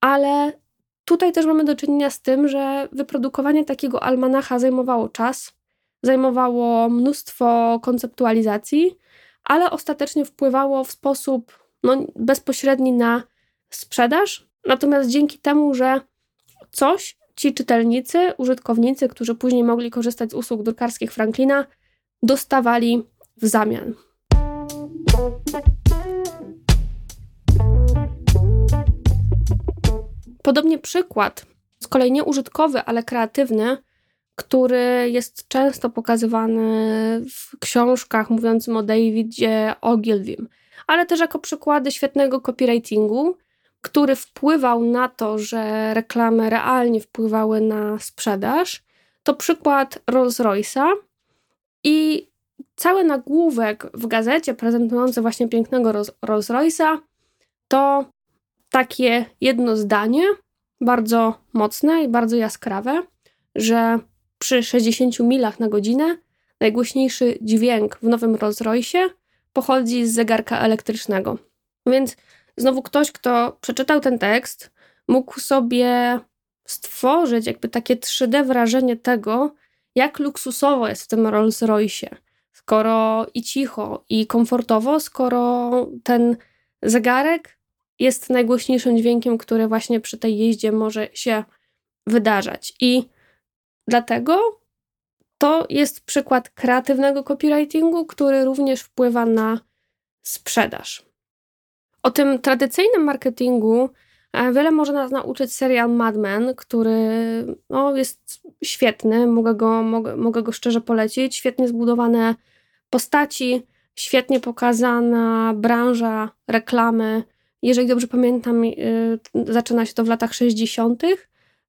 Speaker 1: ale tutaj też mamy do czynienia z tym, że wyprodukowanie takiego almanacha zajmowało czas, zajmowało mnóstwo konceptualizacji, ale ostatecznie wpływało w sposób no, bezpośredni na sprzedaż. Natomiast dzięki temu, że coś ci czytelnicy, użytkownicy, którzy później mogli korzystać z usług drukarskich Franklina, dostawali w zamian. Podobnie przykład, z kolei nie użytkowy, ale kreatywny, który jest często pokazywany w książkach mówiącym o Davidzie Ogilvim, ale też jako przykłady świetnego copywritingu, który wpływał na to, że reklamy realnie wpływały na sprzedaż, to przykład Rolls-Royce'a i cały nagłówek w gazecie prezentujący właśnie pięknego Rolls-Royce'a to takie jedno zdanie, bardzo mocne i bardzo jaskrawe, że przy 60 milach na godzinę najgłośniejszy dźwięk w nowym Rolls-Royce pochodzi z zegarka elektrycznego. Więc znowu ktoś, kto przeczytał ten tekst, mógł sobie stworzyć jakby takie 3D wrażenie tego, jak luksusowo jest w tym Rolls-Royce. Skoro i cicho, i komfortowo, skoro ten zegarek jest najgłośniejszym dźwiękiem, który właśnie przy tej jeździe może się wydarzać. I dlatego to jest przykład kreatywnego copywritingu, który również wpływa na sprzedaż. O tym tradycyjnym marketingu e, wiele może nas nauczyć serial Mad Men, który no, jest świetny, mogę go, mogę, mogę go szczerze polecić. Świetnie zbudowane postaci, świetnie pokazana branża reklamy. Jeżeli dobrze pamiętam, yy, zaczyna się to w latach 60.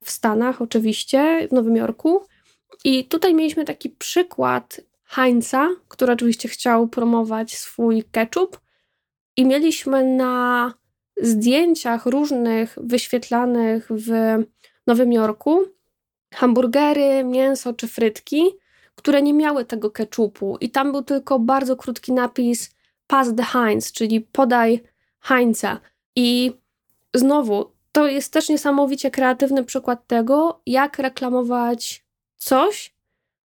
Speaker 1: w Stanach, oczywiście, w Nowym Jorku. I tutaj mieliśmy taki przykład Heinza, który oczywiście chciał promować swój ketchup i mieliśmy na zdjęciach różnych wyświetlanych w Nowym Jorku hamburgery, mięso czy frytki, które nie miały tego ketchupu i tam był tylko bardzo krótki napis pass the Heinz, czyli podaj Heinza. I znowu to jest też niesamowicie kreatywny przykład tego, jak reklamować coś,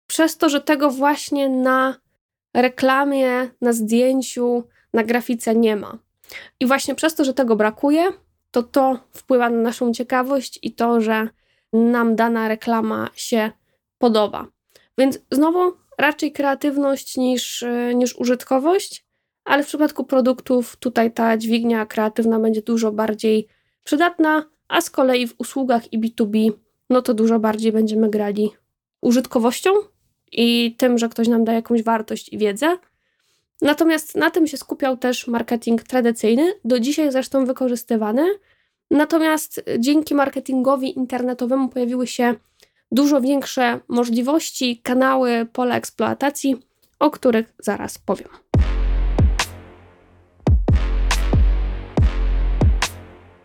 Speaker 1: przez to, że tego właśnie na reklamie, na zdjęciu, na grafice nie ma. I właśnie przez to, że tego brakuje, to to wpływa na naszą ciekawość i to, że nam dana reklama się podoba. Więc znowu raczej kreatywność niż, niż użytkowość, ale w przypadku produktów tutaj ta dźwignia kreatywna będzie dużo bardziej przydatna, a z kolei w usługach i B2B, no to dużo bardziej będziemy grali użytkowością i tym, że ktoś nam da jakąś wartość i wiedzę. Natomiast na tym się skupiał też marketing tradycyjny, do dzisiaj zresztą wykorzystywany. Natomiast dzięki marketingowi internetowemu pojawiły się dużo większe możliwości, kanały, pola eksploatacji, o których zaraz powiem.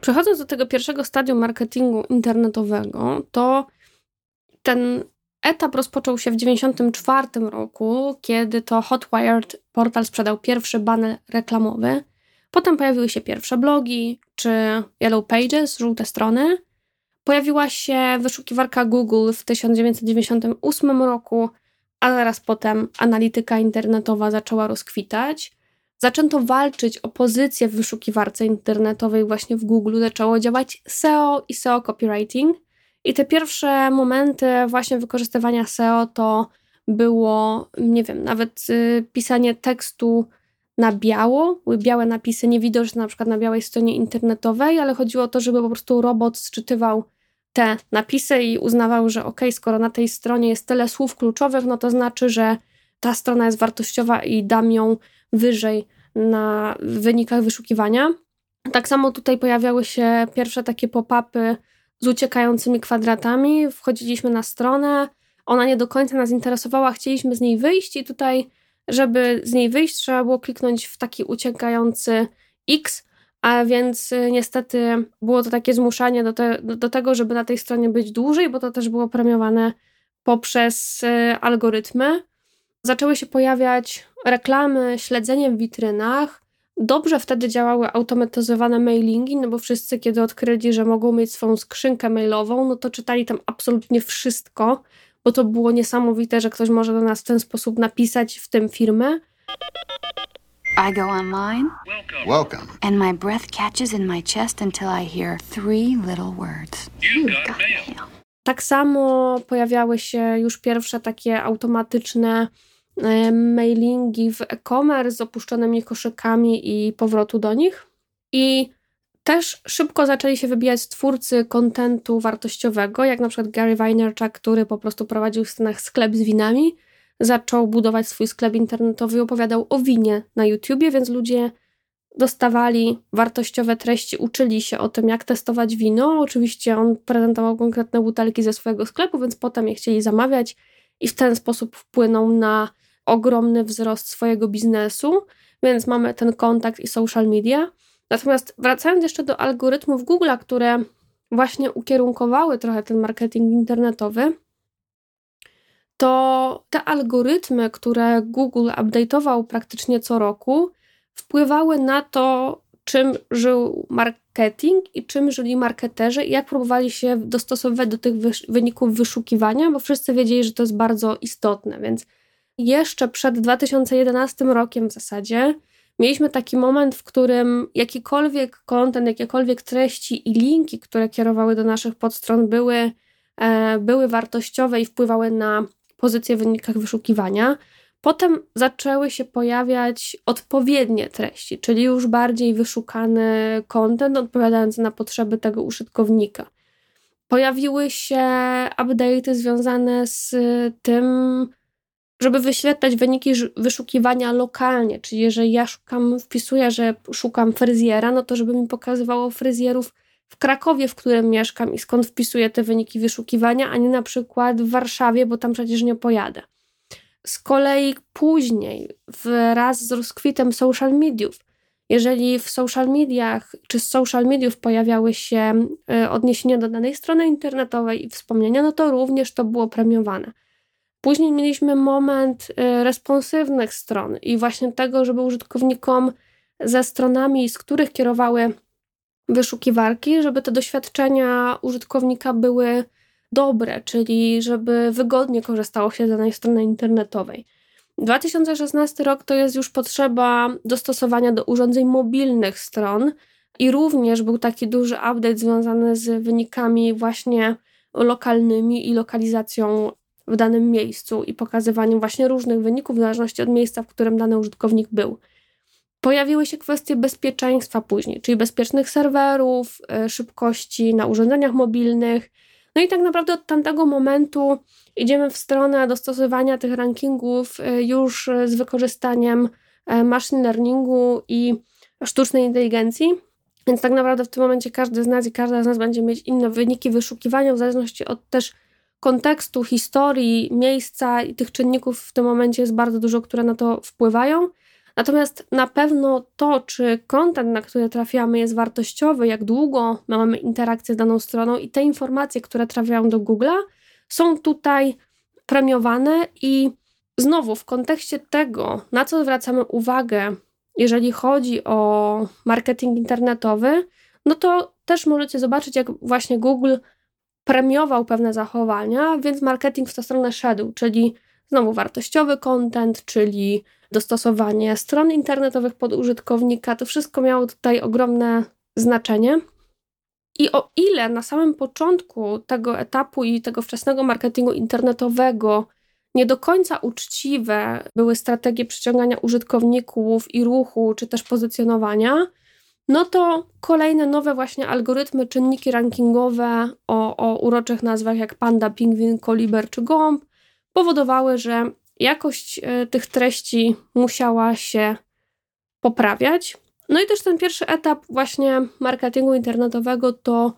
Speaker 1: Przechodząc do tego pierwszego stadium marketingu internetowego, to ten etap rozpoczął się w 1994 roku, kiedy to Hotwired portal sprzedał pierwszy banner reklamowy. Potem pojawiły się pierwsze blogi, czy Yellow Pages, żółte strony. Pojawiła się wyszukiwarka Google w 1998 roku, a zaraz potem analityka internetowa zaczęła rozkwitać. Zaczęto walczyć o pozycję w wyszukiwarce internetowej właśnie w Google, zaczęło działać SEO i SEO copywriting. I te pierwsze momenty właśnie wykorzystywania SEO to było, nie wiem, nawet y, pisanie tekstu na biało, były białe napisy niewidoczne na przykład na białej stronie internetowej, ale chodziło o to, żeby po prostu robot sczytywał te napisy i uznawał, że ok, skoro na tej stronie jest tyle słów kluczowych, no to znaczy, że ta strona jest wartościowa i dam ją wyżej na wynikach wyszukiwania. Tak samo tutaj pojawiały się pierwsze takie pop-upy z uciekającymi kwadratami. Wchodziliśmy na stronę, ona nie do końca nas interesowała, chcieliśmy z niej wyjść i tutaj, żeby z niej wyjść, trzeba było kliknąć w taki uciekający X, a więc y, niestety było to takie zmuszanie do, te, do, tego, żeby na tej stronie być dłużej, bo to też było premiowane poprzez y, algorytmy. Zaczęły się pojawiać reklamy, śledzenie w witrynach. Dobrze wtedy działały automatyzowane mailingi, no bo wszyscy, kiedy odkryli, że mogą mieć swoją skrzynkę mailową, no to czytali tam absolutnie wszystko, bo to było niesamowite, że ktoś może do nas w ten sposób napisać, w tym firmę.
Speaker 8: I go online.
Speaker 9: Welcome.
Speaker 8: And my breath catches in my chest until I hear three little words.
Speaker 4: You've got mail.
Speaker 1: Tak samo pojawiały się już pierwsze takie automatyczne mailingi w e-commerce z opuszczonymi koszykami i powrotu do nich. I też szybko zaczęli się wybijać twórcy kontentu wartościowego, jak na przykład Gary Vaynerchuk, który po prostu prowadził w Stanach sklep z winami, zaczął budować swój sklep internetowy i opowiadał o winie na YouTubie, więc ludzie dostawali wartościowe treści, uczyli się o tym, jak testować wino. Oczywiście on prezentował konkretne butelki ze swojego sklepu, więc potem je chcieli zamawiać i w ten sposób wpłynął na ogromny wzrost swojego biznesu, więc mamy ten kontakt i social media. Natomiast wracając jeszcze do algorytmów Google'a, które właśnie ukierunkowały trochę ten marketing internetowy, to te algorytmy, które Google update'ował praktycznie co roku, wpływały na to, czym żył marketing i czym żyli marketerzy i jak próbowali się dostosowywać do tych wyników wyszukiwania, bo wszyscy wiedzieli, że to jest bardzo istotne. Więc jeszcze przed 2011 rokiem w zasadzie mieliśmy taki moment, w którym jakikolwiek kontent, jakiekolwiek treści i linki, które kierowały do naszych podstron, były, e, były wartościowe i wpływały na pozycje w wynikach wyszukiwania. Potem zaczęły się pojawiać odpowiednie treści, czyli już bardziej wyszukany content odpowiadający na potrzeby tego użytkownika. Pojawiły się update'y związane z tym, żeby wyświetlać wyniki wyszukiwania lokalnie, czyli jeżeli ja szukam, wpisuję, że szukam fryzjera, no to żeby mi pokazywało fryzjerów w Krakowie, w którym mieszkam i skąd wpisuję te wyniki wyszukiwania, a nie na przykład w Warszawie, bo tam przecież nie pojadę. Z kolei później, wraz z rozkwitem social mediów, jeżeli w social mediach czy z social mediów pojawiały się y, odniesienia do danej strony internetowej i wspomnienia, no to również to było premiowane. Później mieliśmy moment y, responsywnych stron i właśnie tego, żeby użytkownikom ze stronami, z których kierowały wyszukiwarki, żeby te doświadczenia użytkownika były dobre, czyli żeby wygodnie korzystało się z danej strony internetowej. 2016 rok to jest już potrzeba dostosowania do urządzeń mobilnych stron i również był taki duży update związany z wynikami właśnie lokalnymi i lokalizacją w danym miejscu i pokazywaniem właśnie różnych wyników w zależności od miejsca, w którym dany użytkownik był. Pojawiły się kwestie bezpieczeństwa później, czyli bezpiecznych serwerów, e, szybkości na urządzeniach mobilnych. No i tak naprawdę od tamtego momentu idziemy w stronę dostosowania tych rankingów e, już z wykorzystaniem e, machine learningu i sztucznej inteligencji. Więc tak naprawdę w tym momencie każdy z nas i każda z nas będzie mieć inne wyniki wyszukiwania w zależności od też kontekstu, historii, miejsca i tych czynników w tym momencie jest bardzo dużo, które na to wpływają. Natomiast na pewno to, czy kontent, na który trafiamy, jest wartościowy, jak długo mamy interakcję z daną stroną i te informacje, które trafiają do Google'a, są tutaj premiowane i znowu w kontekście tego, na co zwracamy uwagę, jeżeli chodzi o marketing internetowy, no to też możecie zobaczyć, jak właśnie Google premiował pewne zachowania, więc marketing w tę stronę szedł, czyli znowu wartościowy content, czyli dostosowanie stron internetowych pod użytkownika. To wszystko miało tutaj ogromne znaczenie. I o ile na samym początku tego etapu i tego wczesnego marketingu internetowego nie do końca uczciwe były strategie przyciągania użytkowników i ruchu, czy też pozycjonowania, no to kolejne nowe właśnie algorytmy, czynniki rankingowe o, o uroczych nazwach jak panda, pingwin, koliber czy gąb powodowały, że jakość e, tych treści musiała się poprawiać. No i też ten pierwszy etap właśnie marketingu internetowego to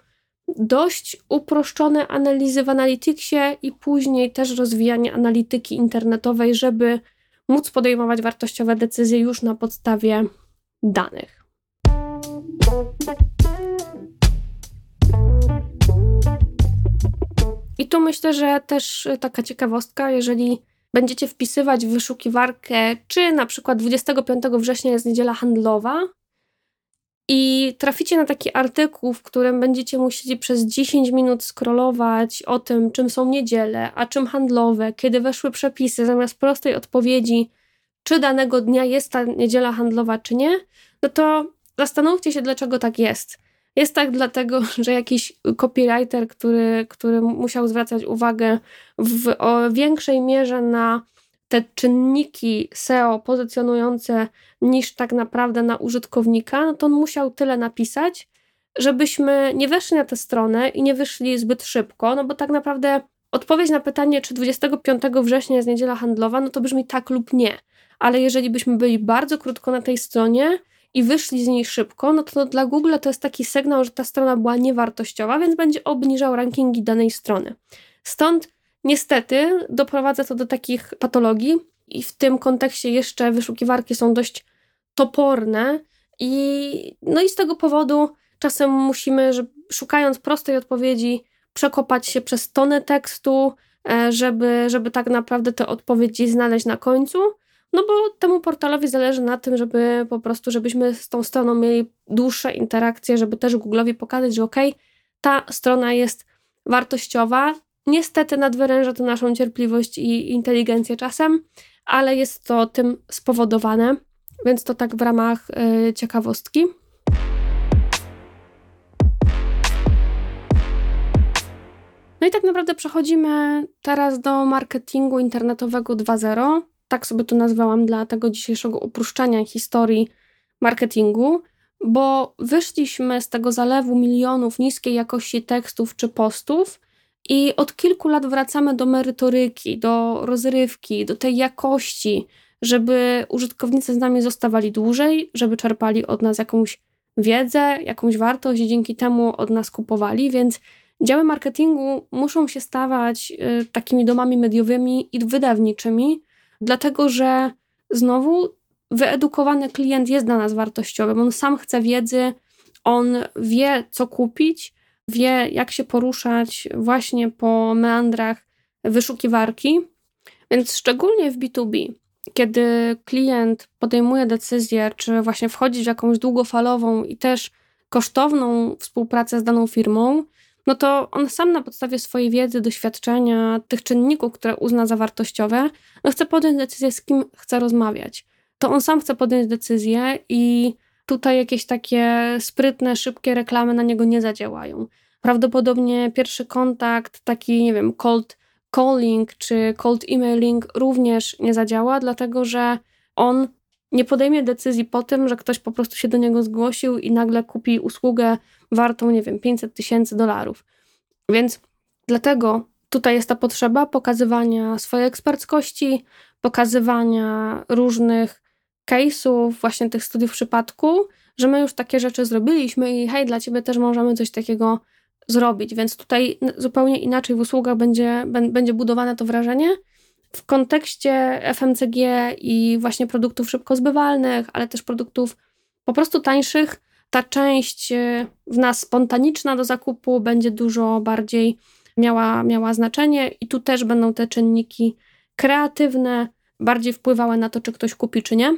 Speaker 1: dość uproszczone analizy w Analyticsie i później też rozwijanie analityki internetowej, żeby móc podejmować wartościowe decyzje już na podstawie danych. I tu myślę, że też taka ciekawostka, jeżeli będziecie wpisywać w wyszukiwarkę, czy na przykład 25 września jest niedziela handlowa, i traficie na taki artykuł, w którym będziecie musieli przez 10 minut scrollować o tym, czym są niedziele, a czym handlowe, kiedy weszły przepisy, zamiast prostej odpowiedzi, czy danego dnia jest ta niedziela handlowa, czy nie, no to zastanówcie się, dlaczego tak jest. Jest tak dlatego, że jakiś copywriter, który, który musiał zwracać uwagę w większej mierze na te czynniki SEO pozycjonujące niż tak naprawdę na użytkownika, no to on musiał tyle napisać, żebyśmy nie weszli na tę stronę i nie wyszli zbyt szybko, no bo tak naprawdę odpowiedź na pytanie, czy 25 września jest niedziela handlowa, no to brzmi tak lub nie. Ale jeżeli byśmy byli bardzo krótko na tej stronie i wyszli z niej szybko, no to dla Google to jest taki sygnał, że ta strona była niewartościowa, więc będzie obniżał rankingi danej strony. Stąd Niestety doprowadza to do takich patologii i w tym kontekście jeszcze wyszukiwarki są dość toporne i no i z tego powodu czasem musimy, że szukając prostej odpowiedzi, przekopać się przez tonę tekstu, e, żeby, żeby tak naprawdę te odpowiedzi znaleźć na końcu. No bo temu portalowi zależy na tym, żeby po prostu, żebyśmy z tą stroną mieli dłuższe interakcje, żeby też Google'owi pokazać, że ok, ta strona jest wartościowa, Niestety nadwyręża to naszą cierpliwość i inteligencję czasem, ale jest to tym spowodowane, więc to tak w ramach y, ciekawostki. No i tak naprawdę przechodzimy teraz do marketingu internetowego 2.0. Tak sobie to nazwałam dla tego dzisiejszego uproszczania historii marketingu, bo wyszliśmy z tego zalewu milionów niskiej jakości tekstów czy postów i od kilku lat wracamy do merytoryki, do rozrywki, do tej jakości, żeby użytkownicy z nami zostawali dłużej, żeby czerpali od nas jakąś wiedzę, jakąś wartość i dzięki temu od nas kupowali, więc działy marketingu muszą się stawać y, takimi domami mediowymi i wydawniczymi, dlatego że znowu wyedukowany klient jest dla nas wartościowy, on sam chce wiedzy, on wie, co kupić, wie, jak się poruszać właśnie po meandrach wyszukiwarki. Więc szczególnie w B2B, kiedy klient podejmuje decyzję, czy właśnie wchodzić w jakąś długofalową i też kosztowną współpracę z daną firmą, no to on sam na podstawie swojej wiedzy, doświadczenia, tych czynników, które uzna za wartościowe, no chce podjąć decyzję, z kim chce rozmawiać. To on sam chce podjąć decyzję i tutaj jakieś takie sprytne, szybkie reklamy na niego nie zadziałają. Prawdopodobnie pierwszy kontakt, taki, nie wiem, cold calling czy cold emailing również nie zadziała, dlatego że on nie podejmie decyzji po tym, że ktoś po prostu się do niego zgłosił i nagle kupi usługę wartą, nie wiem, 500 tysięcy dolarów. Więc dlatego tutaj jest ta potrzeba pokazywania swojej eksperckości, pokazywania różnych case'ów, właśnie tych studiów przypadku, że my już takie rzeczy zrobiliśmy i hej, dla ciebie też możemy coś takiego zrobić. Więc tutaj zupełnie inaczej w usługach będzie, będzie budowane to wrażenie. W kontekście FMCG i właśnie produktów szybko zbywalnych, ale też produktów po prostu tańszych, ta część e, w nas spontaniczna do zakupu będzie dużo bardziej miała, miała znaczenie, i tu też będą te czynniki kreatywne, bardziej wpływały na to, czy ktoś kupi, czy nie.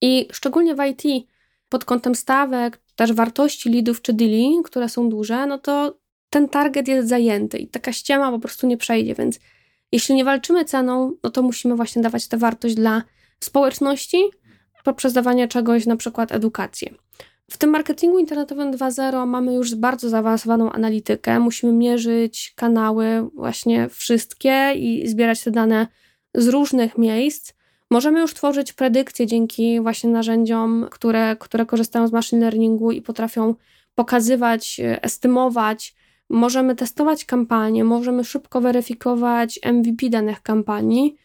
Speaker 1: I szczególnie w IT, pod kątem stawek, też wartości lidów czy deali, które są duże, no to ten target jest zajęty i taka ściema po prostu nie przejdzie, więc jeśli nie walczymy ceną, no to musimy właśnie dawać tę wartość dla społeczności poprzez dawanie czegoś, na przykład edukację. W tym marketingu internetowym 2.0 mamy już bardzo zaawansowaną analitykę. Musimy mierzyć kanały, właśnie wszystkie i zbierać te dane z różnych miejsc. Możemy już tworzyć predykcje dzięki właśnie narzędziom, które, które korzystają z machine learningu i potrafią pokazywać, estymować. Możemy testować kampanie, możemy szybko weryfikować MVP danych kampanii.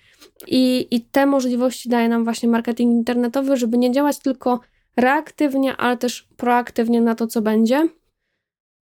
Speaker 1: I, I te możliwości daje nam właśnie marketing internetowy, żeby nie działać tylko reaktywnie, ale też proaktywnie na to, co będzie.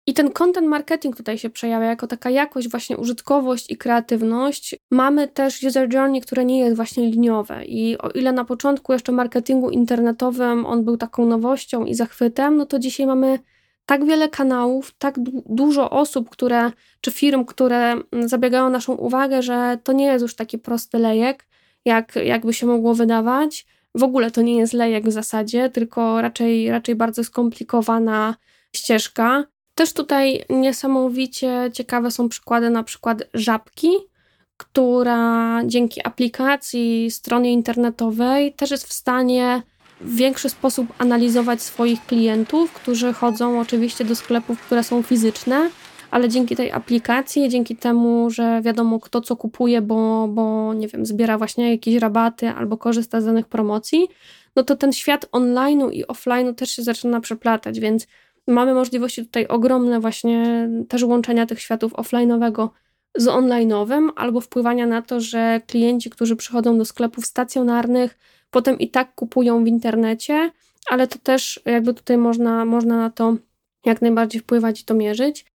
Speaker 1: I ten content marketing tutaj się przejawia jako taka jakość, właśnie użytkowość i kreatywność. Mamy też user journey, które nie jest właśnie liniowe. I o ile na początku jeszcze marketingu internetowym on był taką nowością i zachwytem, no to dzisiaj mamy tak wiele kanałów, tak du dużo osób, które, czy firm, które zabiegają naszą uwagę, że to nie jest już taki prosty lejek, jak, jakby się mogło wydawać. W ogóle to nie jest lejek w zasadzie, tylko raczej, raczej bardzo skomplikowana ścieżka. Też tutaj niesamowicie ciekawe są przykłady na przykład żabki, która dzięki aplikacji, stronie internetowej też jest w stanie w większy sposób analizować swoich klientów, którzy chodzą oczywiście do sklepów, które są fizyczne, ale dzięki tej aplikacji, dzięki temu, że wiadomo kto co kupuje, bo, bo nie wiem, zbiera właśnie jakieś rabaty albo korzysta z danych promocji, no to ten świat online'u i offline'u też się zaczyna przeplatać, więc mamy możliwości tutaj ogromne właśnie też łączenia tych światów offline'owego z online'owym albo wpływania na to, że klienci, którzy przychodzą do sklepów stacjonarnych, potem i tak kupują w internecie, ale to też jakby tutaj można, można na to jak najbardziej wpływać i to mierzyć.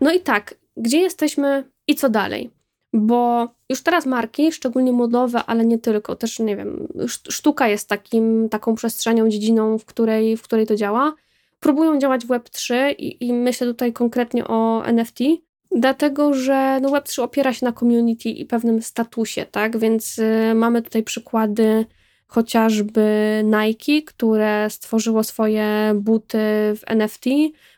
Speaker 1: No i tak, gdzie jesteśmy i co dalej? Bo już teraz marki, szczególnie modowe, ale nie tylko, też nie wiem, sztuka jest takim, taką przestrzenią, dziedziną, w której, w której to działa. Próbują działać w Web3 i, i myślę tutaj konkretnie o NFT, dlatego że no Web3 opiera się na community i pewnym statusie, tak? Więc y, mamy tutaj przykłady chociażby Nike, które stworzyło swoje buty w NFT,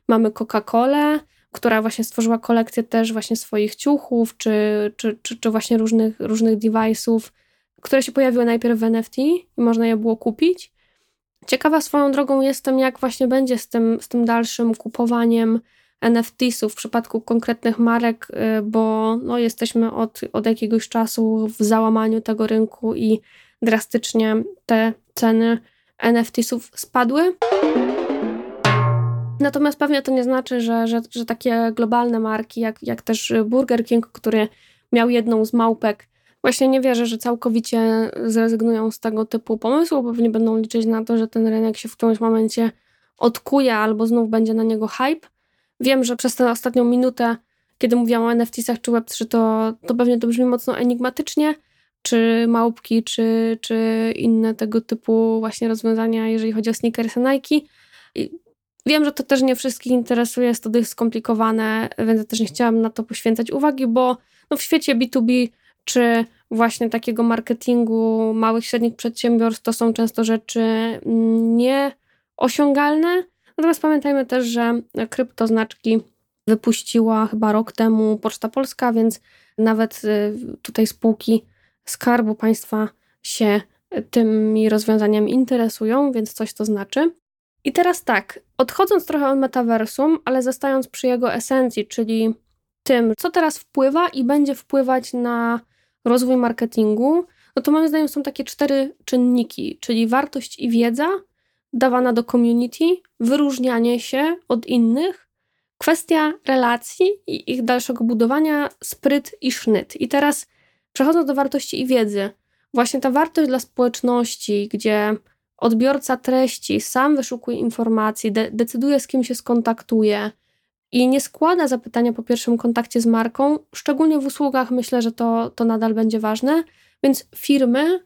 Speaker 1: mamy Coca-Colę, która właśnie stworzyła kolekcję też właśnie swoich ciuchów, czy, czy, czy, czy właśnie różnych, różnych device'ów, które się pojawiły najpierw w NFT i można je było kupić. Ciekawa swoją drogą jestem, jak właśnie będzie z tym, z tym dalszym kupowaniem NFTs-ów w przypadku konkretnych marek, y, bo no, jesteśmy od, od jakiegoś czasu w załamaniu tego rynku i drastycznie te ceny NFTs-ów spadły. Natomiast pewnie to nie znaczy, że, że, że takie globalne marki, jak, jak też Burger King, który miał jedną z małpek, właśnie nie wierzę, że całkowicie zrezygnują z tego typu pomysłu, pewnie będą liczyć na to, że ten rynek się w którymś momencie odkuje albo znów będzie na niego hype. Wiem, że przez tę ostatnią minutę, kiedy mówiłam o NFT-sach czy Web3, to, to pewnie to brzmi mocno enigmatycznie, czy małpki, czy, czy inne tego typu właśnie rozwiązania, jeżeli chodzi o sneakersy Nike. I Wiem, że to też nie wszystkich interesuje, jest to dość skomplikowane, więc też nie chciałam na to poświęcać uwagi, bo no w świecie B2B czy właśnie takiego marketingu małych, średnich przedsiębiorstw to są często rzeczy mm, nieosiągalne. Natomiast pamiętajmy też, że kryptoznaczki wypuściła chyba rok temu Poczta Polska, więc nawet y, tutaj spółki Skarbu Państwa się tymi rozwiązaniami interesują, więc coś to znaczy. I teraz tak, odchodząc trochę od metaversum, ale zostając przy jego esencji, czyli tym, co teraz wpływa i będzie wpływać na rozwój marketingu, no to moim zdaniem są takie cztery czynniki, czyli wartość i wiedza dawana do community, wyróżnianie się od innych, kwestia relacji i ich dalszego budowania, spryt i sznyt. I teraz przechodząc do wartości i wiedzy, właśnie ta wartość dla społeczności, gdzie odbiorca treści sam wyszukuje informacji, de decyduje z kim się skontaktuje i nie składa zapytania po pierwszym kontakcie z marką, szczególnie w usługach myślę, że to, to nadal będzie ważne, więc firmy,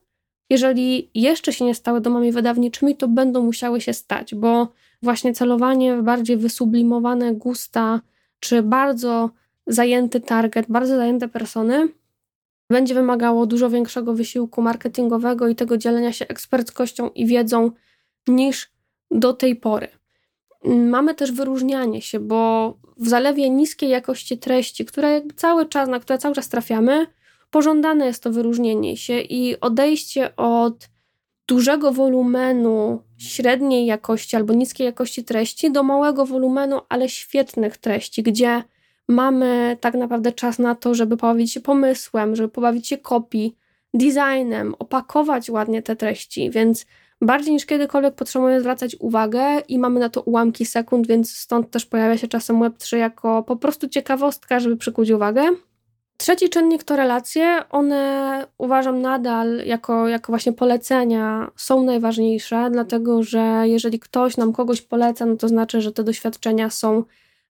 Speaker 1: jeżeli jeszcze się nie stały domami wydawniczymi, to będą musiały się stać, bo właśnie celowanie w bardziej wysublimowane gusta, czy bardzo zajęty target, bardzo zajęte persony, będzie wymagało dużo większego wysiłku marketingowego i tego dzielenia się eksperckością i wiedzą niż do tej pory. Mamy też wyróżnianie się, bo w zalewie niskiej jakości treści, które cały czas, na które cały czas trafiamy, pożądane jest to wyróżnienie się i odejście od dużego wolumenu średniej jakości albo niskiej jakości treści do małego wolumenu, ale świetnych treści, gdzie mamy tak naprawdę czas na to, żeby pobawić się pomysłem, żeby pobawić się kopii, designem, opakować ładnie te treści, więc bardziej niż kiedykolwiek potrzebujemy zwracać uwagę i mamy na to ułamki sekund, więc stąd też pojawia się czasem Web3 jako po prostu ciekawostka, żeby przykuć uwagę. Trzeci czynnik to relacje. One uważam nadal jako, jako właśnie polecenia są najważniejsze, dlatego że jeżeli ktoś nam kogoś poleca, no to znaczy, że te doświadczenia są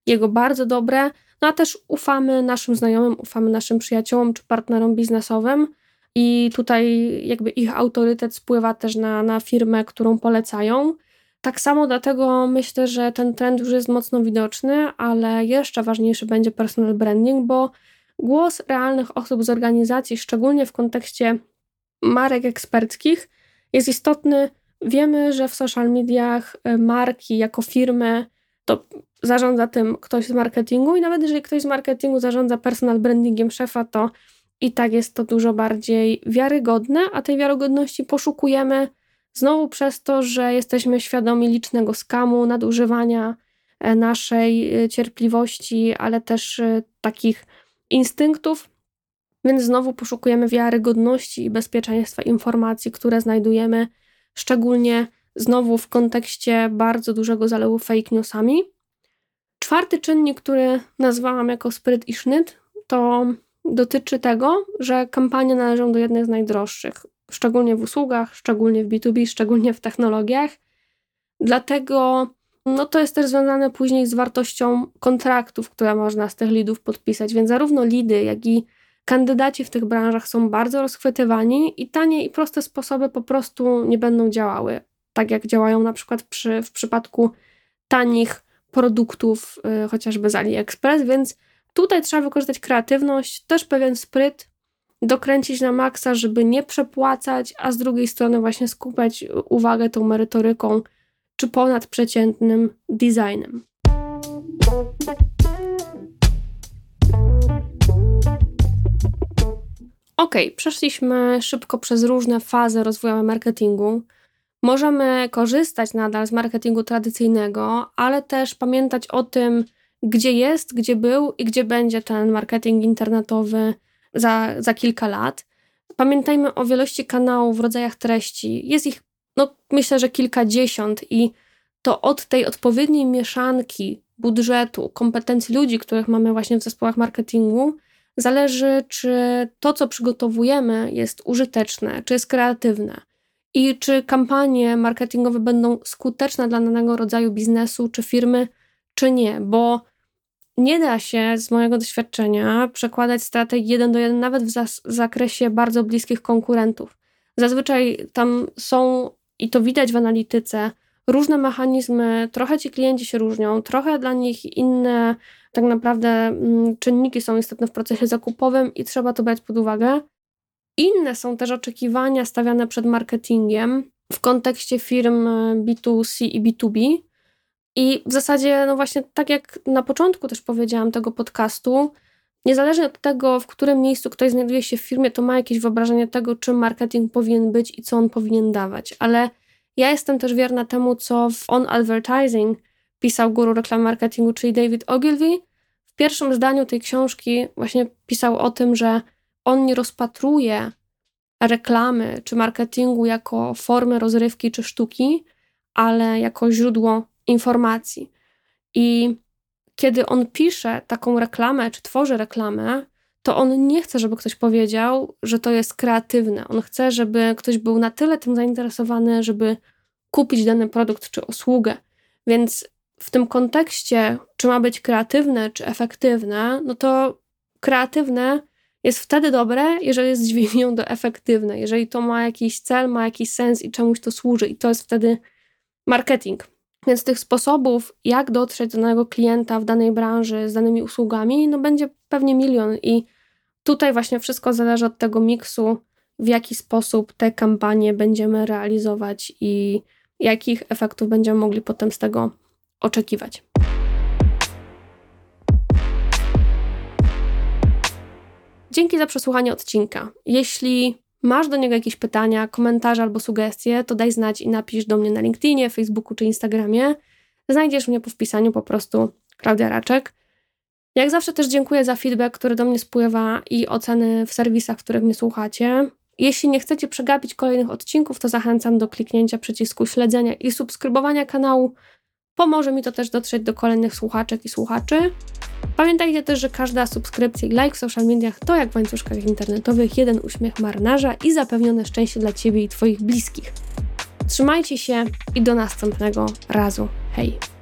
Speaker 1: jego bardzo dobre. No a też ufamy naszym znajomym, ufamy naszym przyjaciołom czy partnerom biznesowym i tutaj jakby ich autorytet spływa też na, na firmę, którą polecają. Tak samo dlatego myślę, że ten trend już jest mocno widoczny, ale jeszcze ważniejszy będzie personal branding, bo głos realnych osób z organizacji, szczególnie w kontekście marek eksperckich, jest istotny. Wiemy, że w social mediach e, marki jako firmy to zarządza tym ktoś z marketingu i nawet jeżeli ktoś z marketingu zarządza personal brandingiem szefa, to i tak jest to dużo bardziej wiarygodne, a tej wiarygodności poszukujemy znowu przez to, że jesteśmy świadomi licznego skamu, nadużywania e, naszej e, cierpliwości, ale też takich instynktów, więc znowu poszukujemy wiarygodności i bezpieczeństwa informacji, które znajdujemy, szczególnie znowu w kontekście bardzo dużego zalewu fake newsami. Czwarty czynnik, który nazwałam jako spryt i sznyt, to dotyczy tego, że kampanie należą do jednych z najdroższych, szczególnie w usługach, szczególnie w B2B, szczególnie w technologiach. Dlatego no to jest też związane później z wartością kontraktów, które można z tych lidów podpisać, więc zarówno lidy, jak i kandydaci w tych branżach są bardzo rozchwytywani i tanie i proste sposoby po prostu nie będą działały, tak jak działają na przykład przy, w przypadku tanich produktów, yy, chociażby z AliExpress, więc tutaj trzeba wykorzystać kreatywność, też pewien spryt, dokręcić na maksa, żeby nie przepłacać, a z drugiej strony właśnie skupiać uwagę tą merytoryką czy ponadprzeciętnym designem. Ok, przeszliśmy szybko przez różne fazy rozwoju marketingu. Możemy korzystać nadal z marketingu tradycyjnego, ale też pamiętać o tym, gdzie jest, gdzie był i gdzie będzie ten marketing internetowy za, za kilka lat. Pamiętajmy o wielości kanałów rodzajach treści. Jest ich no myślę, że kilkadziesiąt i to od tej odpowiedniej mieszanki budżetu, kompetencji ludzi, których mamy właśnie w zespołach marketingu, zależy, czy to, co przygotowujemy, jest użyteczne, czy jest kreatywne i czy kampanie marketingowe będą skuteczne dla danego rodzaju biznesu czy firmy, czy nie, bo nie da się z mojego doświadczenia przekładać strategii jeden do jeden nawet w, zakresie bardzo bliskich konkurentów. Zazwyczaj tam są i to widać w analityce, różne mechanizmy, trochę ci klienci się różnią, trochę dla nich inne tak naprawdę mm, czynniki są istotne w procesie zakupowym i trzeba to brać pod uwagę. Inne są też oczekiwania stawiane przed marketingiem w kontekście firm B2C i B2B. I w zasadzie, no właśnie, tak jak na początku też powiedziałam tego podcastu, niezależnie od tego, w którym miejscu ktoś znajduje się w firmie, to ma jakieś wyobrażenie tego, czym marketing powinien być i co on powinien dawać. Ale ja jestem też wierna temu, co w On Advertising pisał guru reklam marketingu, czyli David Ogilvy. W pierwszym zdaniu tej książki właśnie pisał o tym, że on nie rozpatruje reklamy czy marketingu jako formy rozrywki czy sztuki, ale jako źródło informacji. I kiedy on pisze taką reklamę czy tworzy reklamę, to on nie chce, żeby ktoś powiedział, że to jest kreatywne. On chce, żeby ktoś był na tyle tym zainteresowany, żeby kupić dany produkt czy usługę. Więc w tym kontekście, czy ma być kreatywne, czy efektywne, no to kreatywne jest wtedy dobre, jeżeli jest dźwignią do efektywne, jeżeli to ma jakiś cel, ma jakiś sens i czemuś to służy, i to jest wtedy marketing. Więc tych sposobów, jak dotrzeć do danego klienta w danej branży z danymi usługami, no będzie pewnie milion. I tutaj właśnie wszystko zależy od tego miksu, w jaki sposób te kampanie będziemy realizować i jakich efektów będziemy mogli potem z tego oczekiwać. Dzięki za przesłuchanie odcinka. Jeśli masz do niego jakieś pytania, komentarze albo sugestie, to daj znać i napisz do mnie na LinkedInie, Facebooku czy Instagramie. Znajdziesz mnie po wpisaniu po prostu Klaudia Raczek. Jak zawsze też dziękuję za feedback, który do mnie spływa i oceny w serwisach, w których mnie słuchacie. Jeśli nie chcecie przegapić kolejnych odcinków, to zachęcam do kliknięcia przycisku śledzenia i subskrybowania kanału. Pomoże mi to też dotrzeć do kolejnych słuchaczek i słuchaczy. Pamiętajcie też, że każda subskrypcja i like w social mediach to jak w łańcuszkach internetowych jeden uśmiech marynarza i zapewnione szczęście dla Ciebie i Twoich bliskich. Trzymajcie się i do następnego razu. Hej!